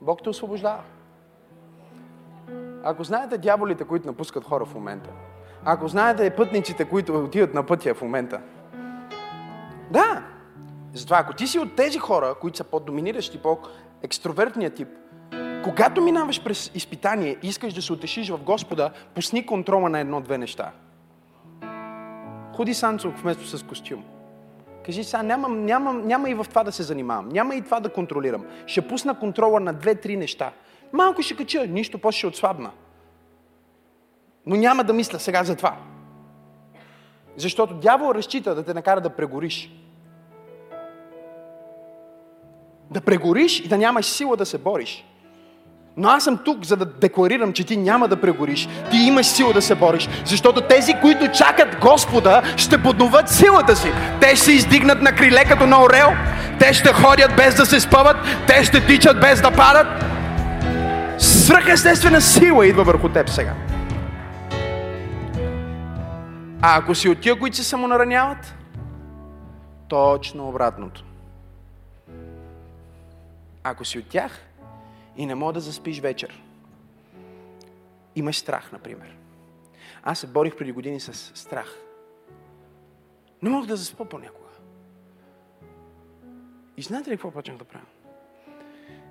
Бог те освобождава. Ако знаете дяволите, които напускат хора в момента, ако знаете пътниците, които отиват на пътя в момента, да, затова ако ти си от тези хора, които са по-доминиращи, по-екстровертния тип, когато минаваш през изпитание и искаш да се утешиш в Господа, пусни контрола на едно-две неща. Ходи Санцо вместо с костюм. Кажи сега, няма, няма, няма и в това да се занимавам, няма и това да контролирам. Ще пусна контрола на две-три неща. Малко ще кача, нищо, после ще отслабна. Но няма да мисля сега за това. Защото дявол разчита да те накара да прегориш. Да прегориш и да нямаш сила да се бориш. Но аз съм тук, за да декларирам, че ти няма да прегориш. Ти имаш сила да се бориш. Защото тези, които чакат Господа, ще подноват силата си. Те ще се издигнат на криле като на орел. Те ще ходят без да се спъват. Те ще тичат без да падат. Свръхестествена сила идва върху теб сега. А ако си от тия, които се самонараняват, точно обратното. Ако си от тях и не мога да заспиш вечер, имаш страх, например. Аз се борих преди години с страх. Не мога да заспа понякога. И знаете ли какво почнах да правя?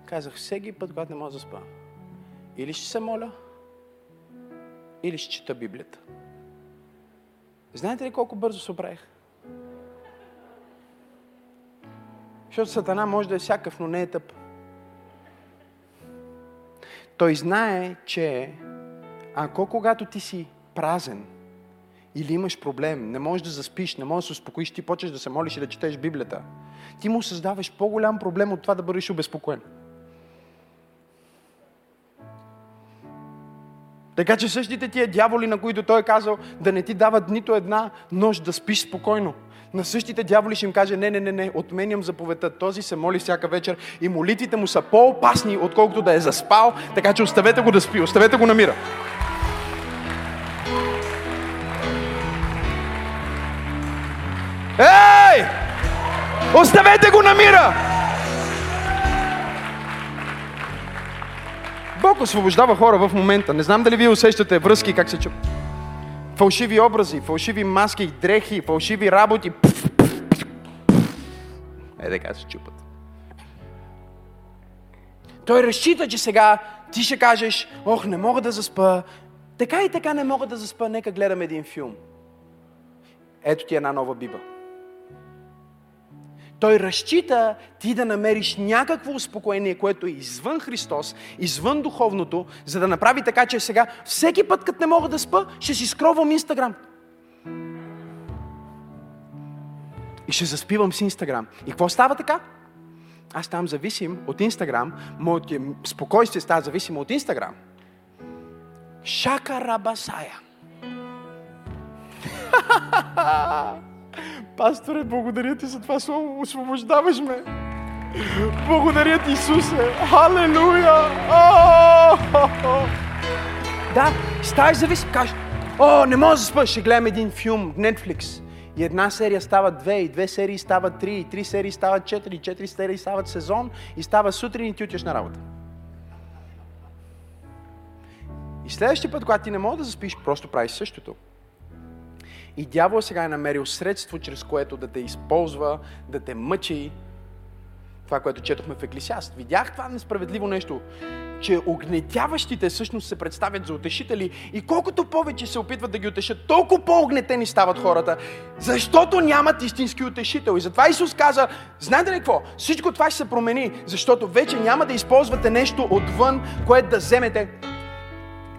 Казах, всеки път, когато не мога да заспа, или ще се моля, или ще чета Библията. Знаете ли колко бързо се оправих? Защото Сатана може да е всякакъв, но не е тъп. Той знае, че ако когато ти си празен или имаш проблем, не можеш да заспиш, не можеш да се успокоиш, ти почеш да се молиш и да четеш Библията, ти му създаваш по-голям проблем от това да бъдеш обезпокоен. Така че същите тия дяволи, на които той е казал да не ти дават нито една нощ да спиш спокойно. На същите дяволи ще им каже, не, не, не, не, отменям заповедта. Този се моли всяка вечер и молитвите му са по-опасни, отколкото да е заспал, така че оставете го да спи, оставете го на мира. Ей! Оставете го на мира! Бог освобождава хора в момента. Не знам дали вие усещате връзки, как се чупят. Фалшиви образи, фалшиви маски, дрехи, фалшиви работи. Е, така се чупат. Той разчита, че сега ти ще кажеш, ох, не мога да заспа. Така и така не мога да заспа, нека гледам един филм. Ето ти една нова биба. Той разчита ти да намериш някакво успокоение, което е извън Христос, извън духовното, за да направи така, че сега всеки път, като не мога да спа, ще си скровам Инстаграм. И ще заспивам с Инстаграм. И какво става така? Аз ставам зависим от Инстаграм, моето спокойствие става зависимо от Инстаграм. Шака рабасая. [LAUGHS] Пасторе, благодаря ти за това слово. Освобождаваш ме. Благодаря ти, Исусе. Халелуя! Да, ставаш зависим. Кажеш, о, не може да спъш, ще гледам един филм в Netflix. И една серия става две, и две серии стават три, и три серии стават четири, и четири серии стават сезон, и става сутрин и ти отиш на работа. И следващия път, когато ти не можеш да заспиш, просто правиш същото. И дявол сега е намерил средство, чрез което да те използва, да те мъчи. Това, което четохме в Еклисиаст. Видях това несправедливо нещо. че огнетяващите всъщност се представят за утешители и колкото повече се опитват да ги утешат, толкова по-огнетени стават хората, защото нямат истински утешител. И затова Исус каза, знаете ли какво? Всичко това ще се промени, защото вече няма да използвате нещо отвън, което да вземете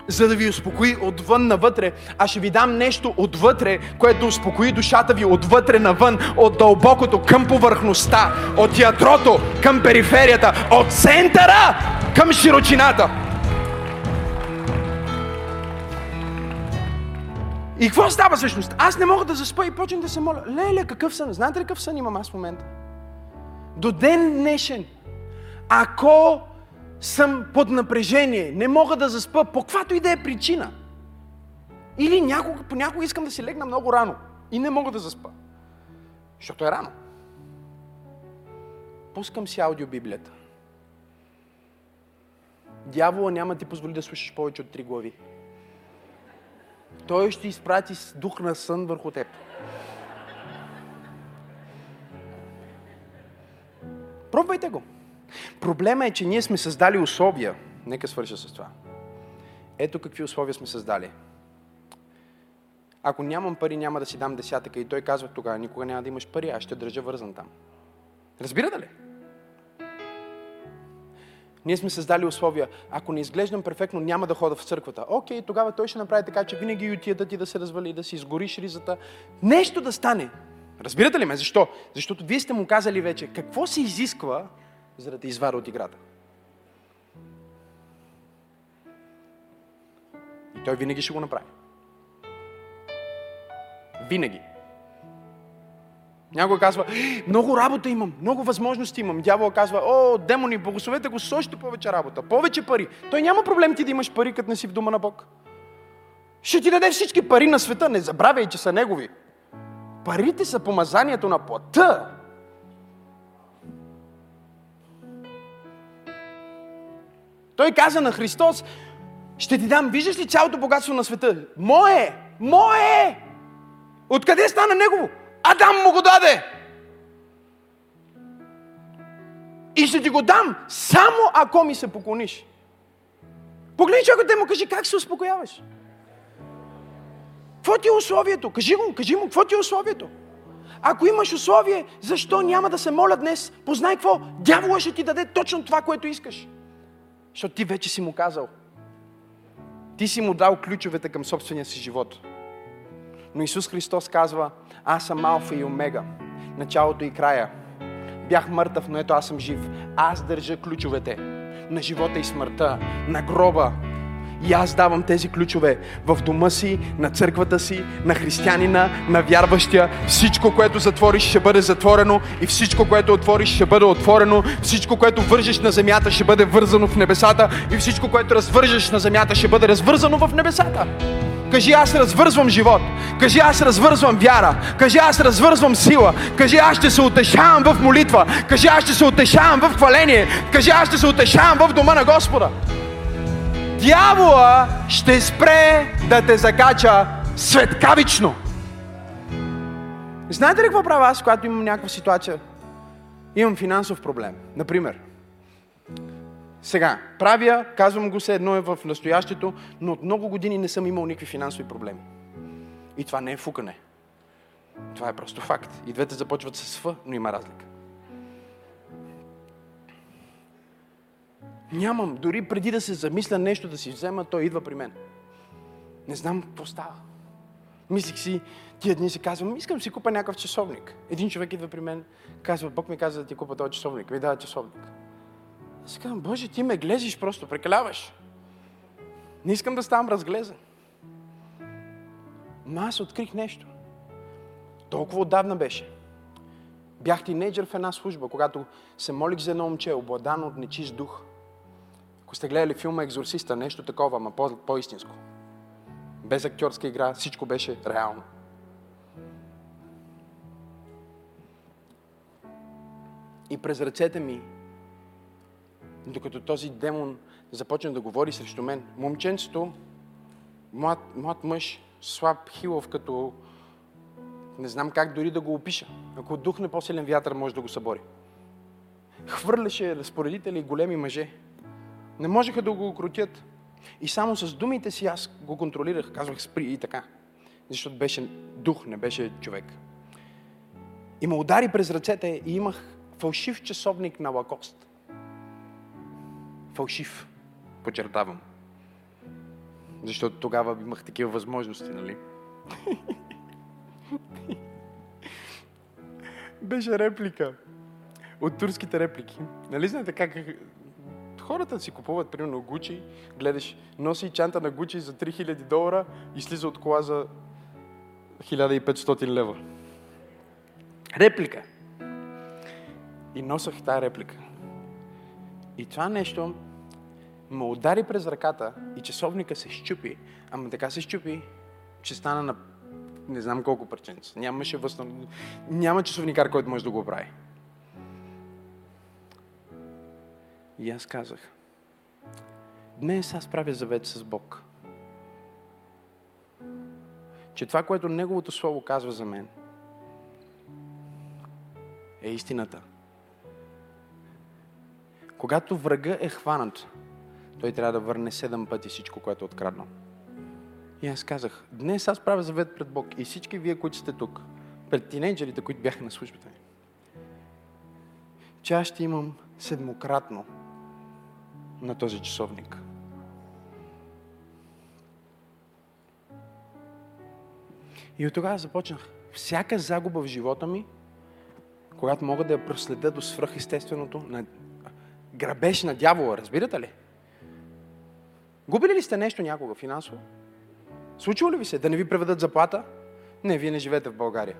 за да ви успокои отвън навътре, а ще ви дам нещо отвътре, което успокои душата ви отвътре навън, от дълбокото към повърхността, от ядрото към периферията, от центъра към широчината. И какво става всъщност? Аз не мога да заспа и почвам да се моля. Леле, какъв сън? Знаете ли какъв сън имам аз в момента? До ден днешен, ако съм под напрежение, не мога да заспа, по каквато и да е причина. Или някога, понякога искам да си легна много рано и не мога да заспа. Защото е рано. Пускам си аудиобиблията. Дявола няма ти позволи да слушаш повече от три глави. Той ще изпрати дух на сън върху теб. Пробвайте го. Проблема е, че ние сме създали условия. Нека свърша с това. Ето какви условия сме създали. Ако нямам пари, няма да си дам десятъка. И той казва тогава, никога няма да имаш пари, аз ще държа вързан там. Разбирате ли? Ние сме създали условия. Ако не изглеждам перфектно, няма да хода в църквата. Окей, тогава той ще направи така, че винаги ютията ти да се развали, да си изгориш ризата. Нещо да стане. Разбирате ли ме? Защо? Защото вие сте му казали вече какво се изисква, за да те извади от играта. И той винаги ще го направи. Винаги. Някой казва, много работа имам, много възможности имам. Дявол казва, о, демони, благословете го с още повече работа, повече пари. Той няма проблем ти да имаш пари, като не си в дома на Бог. Ще ти даде всички пари на света, не забравяй, че са негови. Парите са помазанието на плътта. Той каза на Христос, ще ти дам, виждаш ли цялото богатство на света? Мое! Мое! Откъде стана негово? Адам му го даде! И ще ти го дам, само ако ми се поклониш. Погледни човекът да му кажи как се успокояваш. Какво ти е условието? Кажи му, кажи му, какво ти е условието? Ако имаш условие, защо няма да се моля днес? Познай какво? Дявола ще ти даде точно това, което искаш. Защото ти вече си му казал. Ти си му дал ключовете към собствения си живот. Но Исус Христос казва, аз съм Алфа и Омега, началото и края. Бях мъртъв, но ето аз съм жив. Аз държа ключовете на живота и смъртта, на гроба, и аз давам тези ключове в дома си, на църквата си, на християнина, на вярващия. Всичко, което затвориш, ще бъде затворено и всичко, което отвориш, ще бъде отворено. Всичко, което вържеш на земята, ще бъде вързано в небесата и всичко, което развържеш на земята, ще бъде развързано в небесата. Кажи, аз развързвам живот. Кажи, аз развързвам вяра. Кажи, аз развързвам сила. Кажи, аз ще се утешавам в молитва. Кажи, аз ще се утешавам в хваление. Кажи, аз ще се утешавам в дома на Господа дявола ще спре да те закача светкавично. Знаете ли какво правя аз, когато имам някаква ситуация? Имам финансов проблем. Например, сега, правя, казвам го се едно е в настоящето, но от много години не съм имал никакви финансови проблеми. И това не е фукане. Това е просто факт. И двете започват с Ф, но има разлика. Нямам. Дори преди да се замисля нещо да си взема, той идва при мен. Не знам какво става. Мислих си, тия дни си казвам, искам си купа някакъв часовник. Един човек идва при мен, казва, Бог ми каза да ти купа този часовник. Ми дава часовник. Аз казвам, Боже, ти ме глезиш просто, прекаляваш. Не искам да ставам разглезен. Но аз открих нещо. Толкова отдавна беше. Бях тинейджър в една служба, когато се молих за едно момче, обладано от нечист дух. Ако сте гледали филма Екзорсиста, нещо такова, ама по- по-истинско. Без актьорска игра, всичко беше реално. И през ръцете ми, докато този демон започна да говори срещу мен, момченцето, млад, млад мъж, слаб, хилов, като не знам как дори да го опиша. Ако духне по-силен вятър, може да го събори. Хвърляше разпоредители и големи мъже Не можеха да го крутят. И само с думите си аз го контролирах. Казвах спри и така. Защото беше дух, не беше човек. И ме удари през ръцете и имах фалшив часовник на лакост. Фалшив, подчертавам. Защото тогава имах такива възможности, нали? [LAUGHS] Беше реплика. От турските реплики. Нали знаете как хората си купуват, примерно, Гучи, гледаш, носи чанта на Гучи за 3000 долара и слиза от кола за 1500 лева. Реплика. И носах тази реплика. И това нещо ме удари през ръката и часовника се щупи. Ама така се щупи, че стана на не знам колко процента. Нямаше възстан... Няма часовникар, който може да го прави. И аз казах, днес аз правя завет с Бог. Че това, което Неговото Слово казва за мен, е истината. Когато врага е хванат, той трябва да върне седем пъти всичко, което е откраднал. И аз казах, днес аз правя завет пред Бог и всички вие, които сте тук, пред тинейджерите, които бяха на службата ми, че аз ще имам седмократно на този часовник. И от тогава започнах. Всяка загуба в живота ми, когато мога да я проследя до свръхестественото, на грабеж на дявола, разбирате ли? Губили ли сте нещо някога финансово? Случило ли ви се да не ви преведат заплата? Не, вие не живеете в България.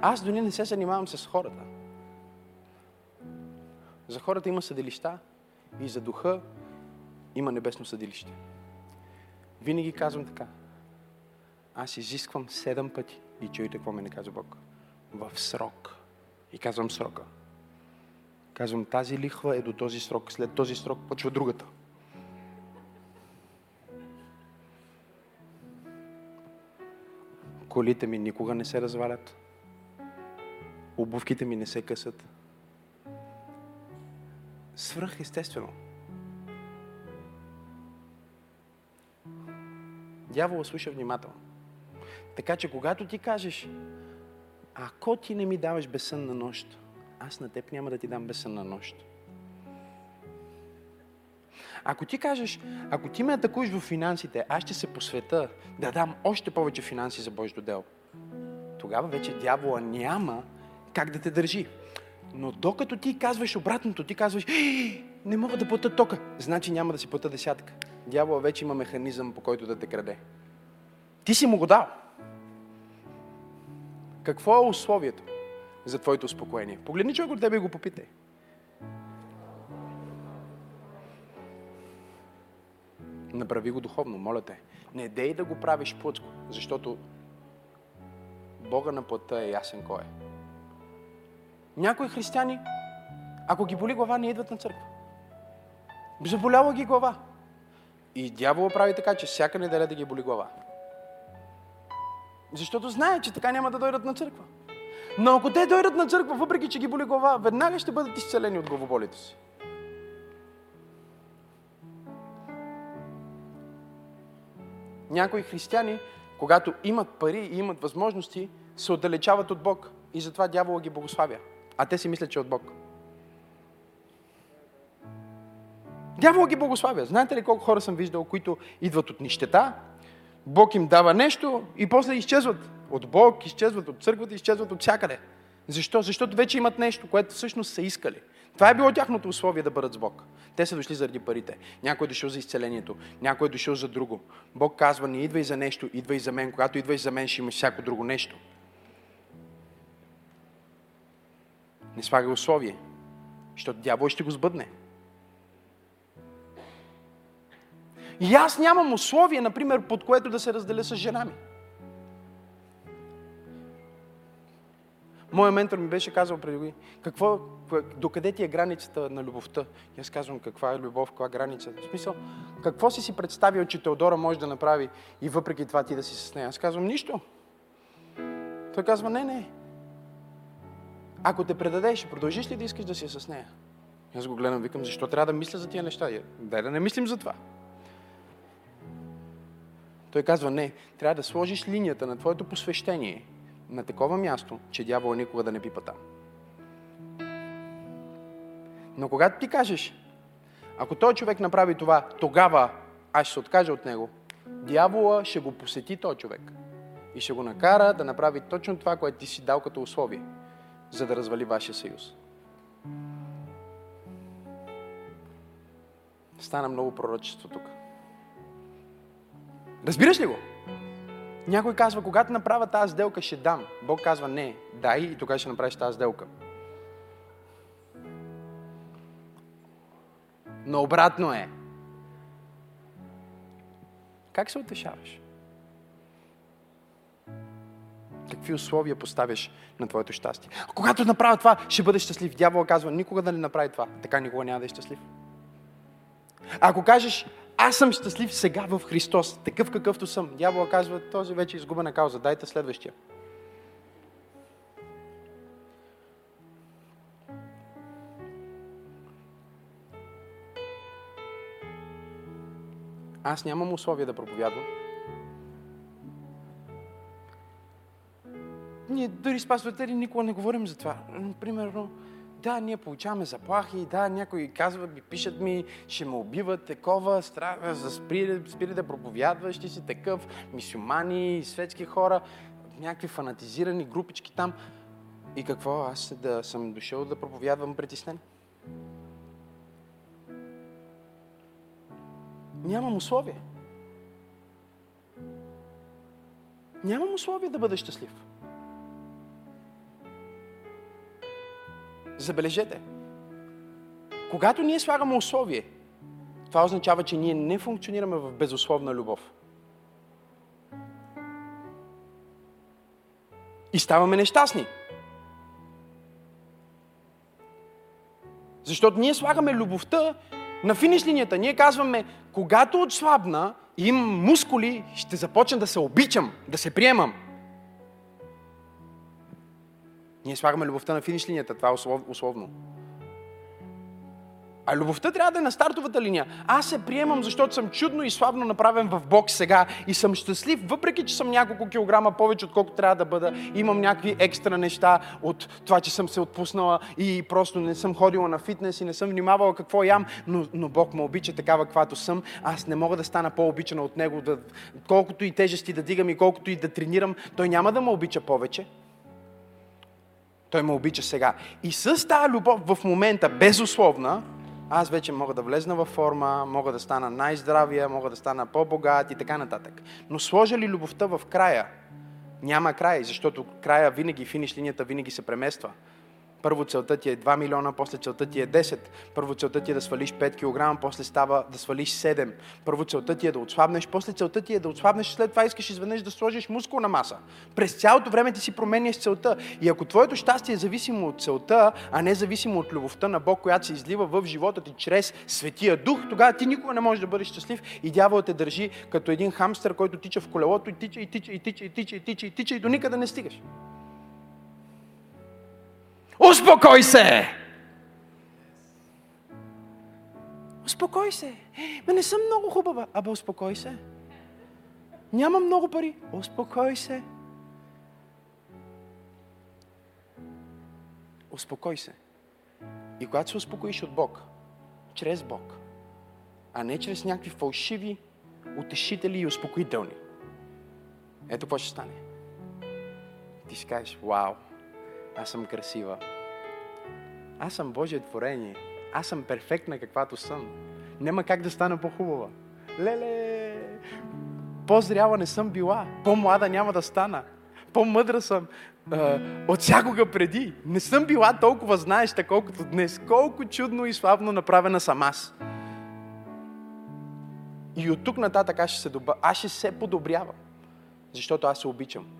Аз дори не се занимавам с хората. За хората има съдилища и за духа има небесно съдилище. Винаги казвам така. Аз изисквам седем пъти и чуйте какво ме не казва Бог. В срок. И казвам срока. Казвам, тази лихва е до този срок. След този срок почва другата. Колите ми никога не се развалят. Обувките ми не се късат. Свръх естествено. Дявола слуша внимателно. Така че когато ти кажеш, ако ти не ми даваш безсънна нощ, аз на теб няма да ти дам безсънна нощ. Ако ти кажеш, ако ти ме атакуеш в финансите, аз ще се посвета да дам още повече финанси за Божието дело. Тогава вече дявола няма как да те държи. Но докато ти казваш обратното, ти казваш, не мога да плата тока, значи няма да си плата десятка. Дявола вече има механизъм, по който да те краде. Ти си му го дал. Какво е условието за твоето успокоение? Погледни човек от тебе и го попитай. Направи го духовно, моля те. Не дей да го правиш плъцко, защото Бога на плътта е ясен кой е. Някои християни, ако ги боли глава, не идват на църква. Заболява ги глава. И дявола прави така, че всяка неделя да ги боли глава. Защото знае, че така няма да дойдат на църква. Но ако те дойдат на църква, въпреки че ги боли глава, веднага ще бъдат изцелени от главоболите си. Някои християни, когато имат пари и имат възможности, се отдалечават от Бог и затова дявола ги благославя. А те си мислят, че е от Бог. Дявола ги благославя. Знаете ли колко хора съм виждал, които идват от нищета, Бог им дава нещо и после изчезват от Бог, изчезват от църквата, изчезват от всякъде. Защо? Защото вече имат нещо, което всъщност са искали. Това е било тяхното условие да бъдат с Бог. Те са дошли заради парите. Някой е дошъл за изцелението, някой е дошъл за друго. Бог казва, не идвай за нещо, идвай за мен. Когато идваш за мен, ще имаш всяко друго нещо. Не слагай условие, защото дявол ще го сбъдне. И аз нямам условие, например, под което да се разделя с жена ми. Моя ментор ми беше казал преди какво, докъде ти е границата на любовта? И аз казвам, каква е любов, каква граница? В смисъл, какво си си представил, че Теодора може да направи и въпреки това ти да си с нея? Аз казвам, нищо. Той казва, не, не. Ако те предадеш, продължиш ли да искаш да си с нея? Аз го гледам, викам, защо трябва да мисля за тия неща? Дай да не мислим за това. Той казва, не, трябва да сложиш линията на твоето посвещение на такова място, че дявола никога да не пипа там. Но когато ти кажеш, ако той човек направи това, тогава аз ще се откажа от него, дявола ще го посети този човек и ще го накара да направи точно това, което ти си дал като условие, за да развали вашия съюз. Стана много пророчество тук. Разбираш ли го? Някой казва, когато направя тази сделка, ще дам. Бог казва, не, дай и тогава ще направиш тази сделка. Но обратно е. Как се утешаваш? Какви условия поставяш на твоето щастие? Когато направя това, ще бъдеш щастлив. Дявол казва, никога да не направи това. Така никога няма да е щастлив. Ако кажеш, аз съм щастлив сега в Христос, такъв какъвто съм, дявола казва, този вече е изгубена кауза, дайте следващия. Аз нямам условия да проповядвам. Ние дори с пастори никога не говорим за това. Примерно, да, ние получаваме заплахи, да, някои казват, ми, пишат ми, ще ме убиват, такова, страх, за спири, спири да проповядваш, ти си такъв, мисюмани, светски хора, някакви фанатизирани групички там. И какво, аз да съм дошъл да проповядвам притеснен? Нямам условия. Нямам условия да бъда щастлив. Забележете, когато ние слагаме условие, това означава, че ние не функционираме в безусловна любов. И ставаме нещастни. Защото ние слагаме любовта на финиш линията. Ние казваме, когато отслабна и имам мускули, ще започна да се обичам, да се приемам. Ние слагаме любовта на финиш линията, това е условно. А любовта трябва да е на стартовата линия. Аз се приемам, защото съм чудно и славно направен в Бог сега и съм щастлив, въпреки че съм няколко килограма повече, отколкото трябва да бъда. Имам някакви екстра неща от това, че съм се отпуснала и просто не съм ходила на фитнес и не съм внимавала какво ям, но, но Бог ме обича такава, каквато съм. Аз не мога да стана по-обичана от Него. Да, колкото и тежести да дигам и колкото и да тренирам, Той няма да ме обича повече. Той ме обича сега. И с тази любов в момента, безусловна, аз вече мога да влезна във форма, мога да стана най-здравия, мога да стана по-богат и така нататък. Но сложа ли любовта в края? Няма край, защото края винаги, финиш линията винаги се премества. Първо целта ти е 2 милиона, после целта ти е 10. Първо целта ти е да свалиш 5 кг, после става да свалиш 7. Първо целта ти е да отслабнеш, после целта ти е да отслабнеш, след това искаш изведнъж да сложиш мускулна маса. През цялото време ти си променяш целта. И ако твоето щастие е зависимо от целта, а не зависимо от любовта на Бог, която се излива в живота ти чрез Светия Дух, тогава ти никога не можеш да бъдеш щастлив и дяволът те държи като един хамстър, който тича в колелото и тича, и тича, и тича, и тича, и тича, и тича, и до никъде не стигаш. Успокой се! Успокой се. Ме не съм много хубава. Абе, успокой се. Няма много пари. Успокой се. Успокой се. И когато се успокоиш от Бог, чрез Бог, а не чрез някакви фалшиви утешители и успокоителни, ето какво ще стане. Ти ще кажеш, вау, аз съм красива. Аз съм Божие творение. Аз съм перфектна каквато съм. Нема как да стана по-хубава. Леле! По-зряла не съм била. По-млада няма да стана. По-мъдра съм а, от всякога преди. Не съм била толкова знаеща, колкото днес. Колко чудно и славно направена съм аз. И от тук нататък аз ще се, добър... аз ще се подобрявам. Защото аз се обичам.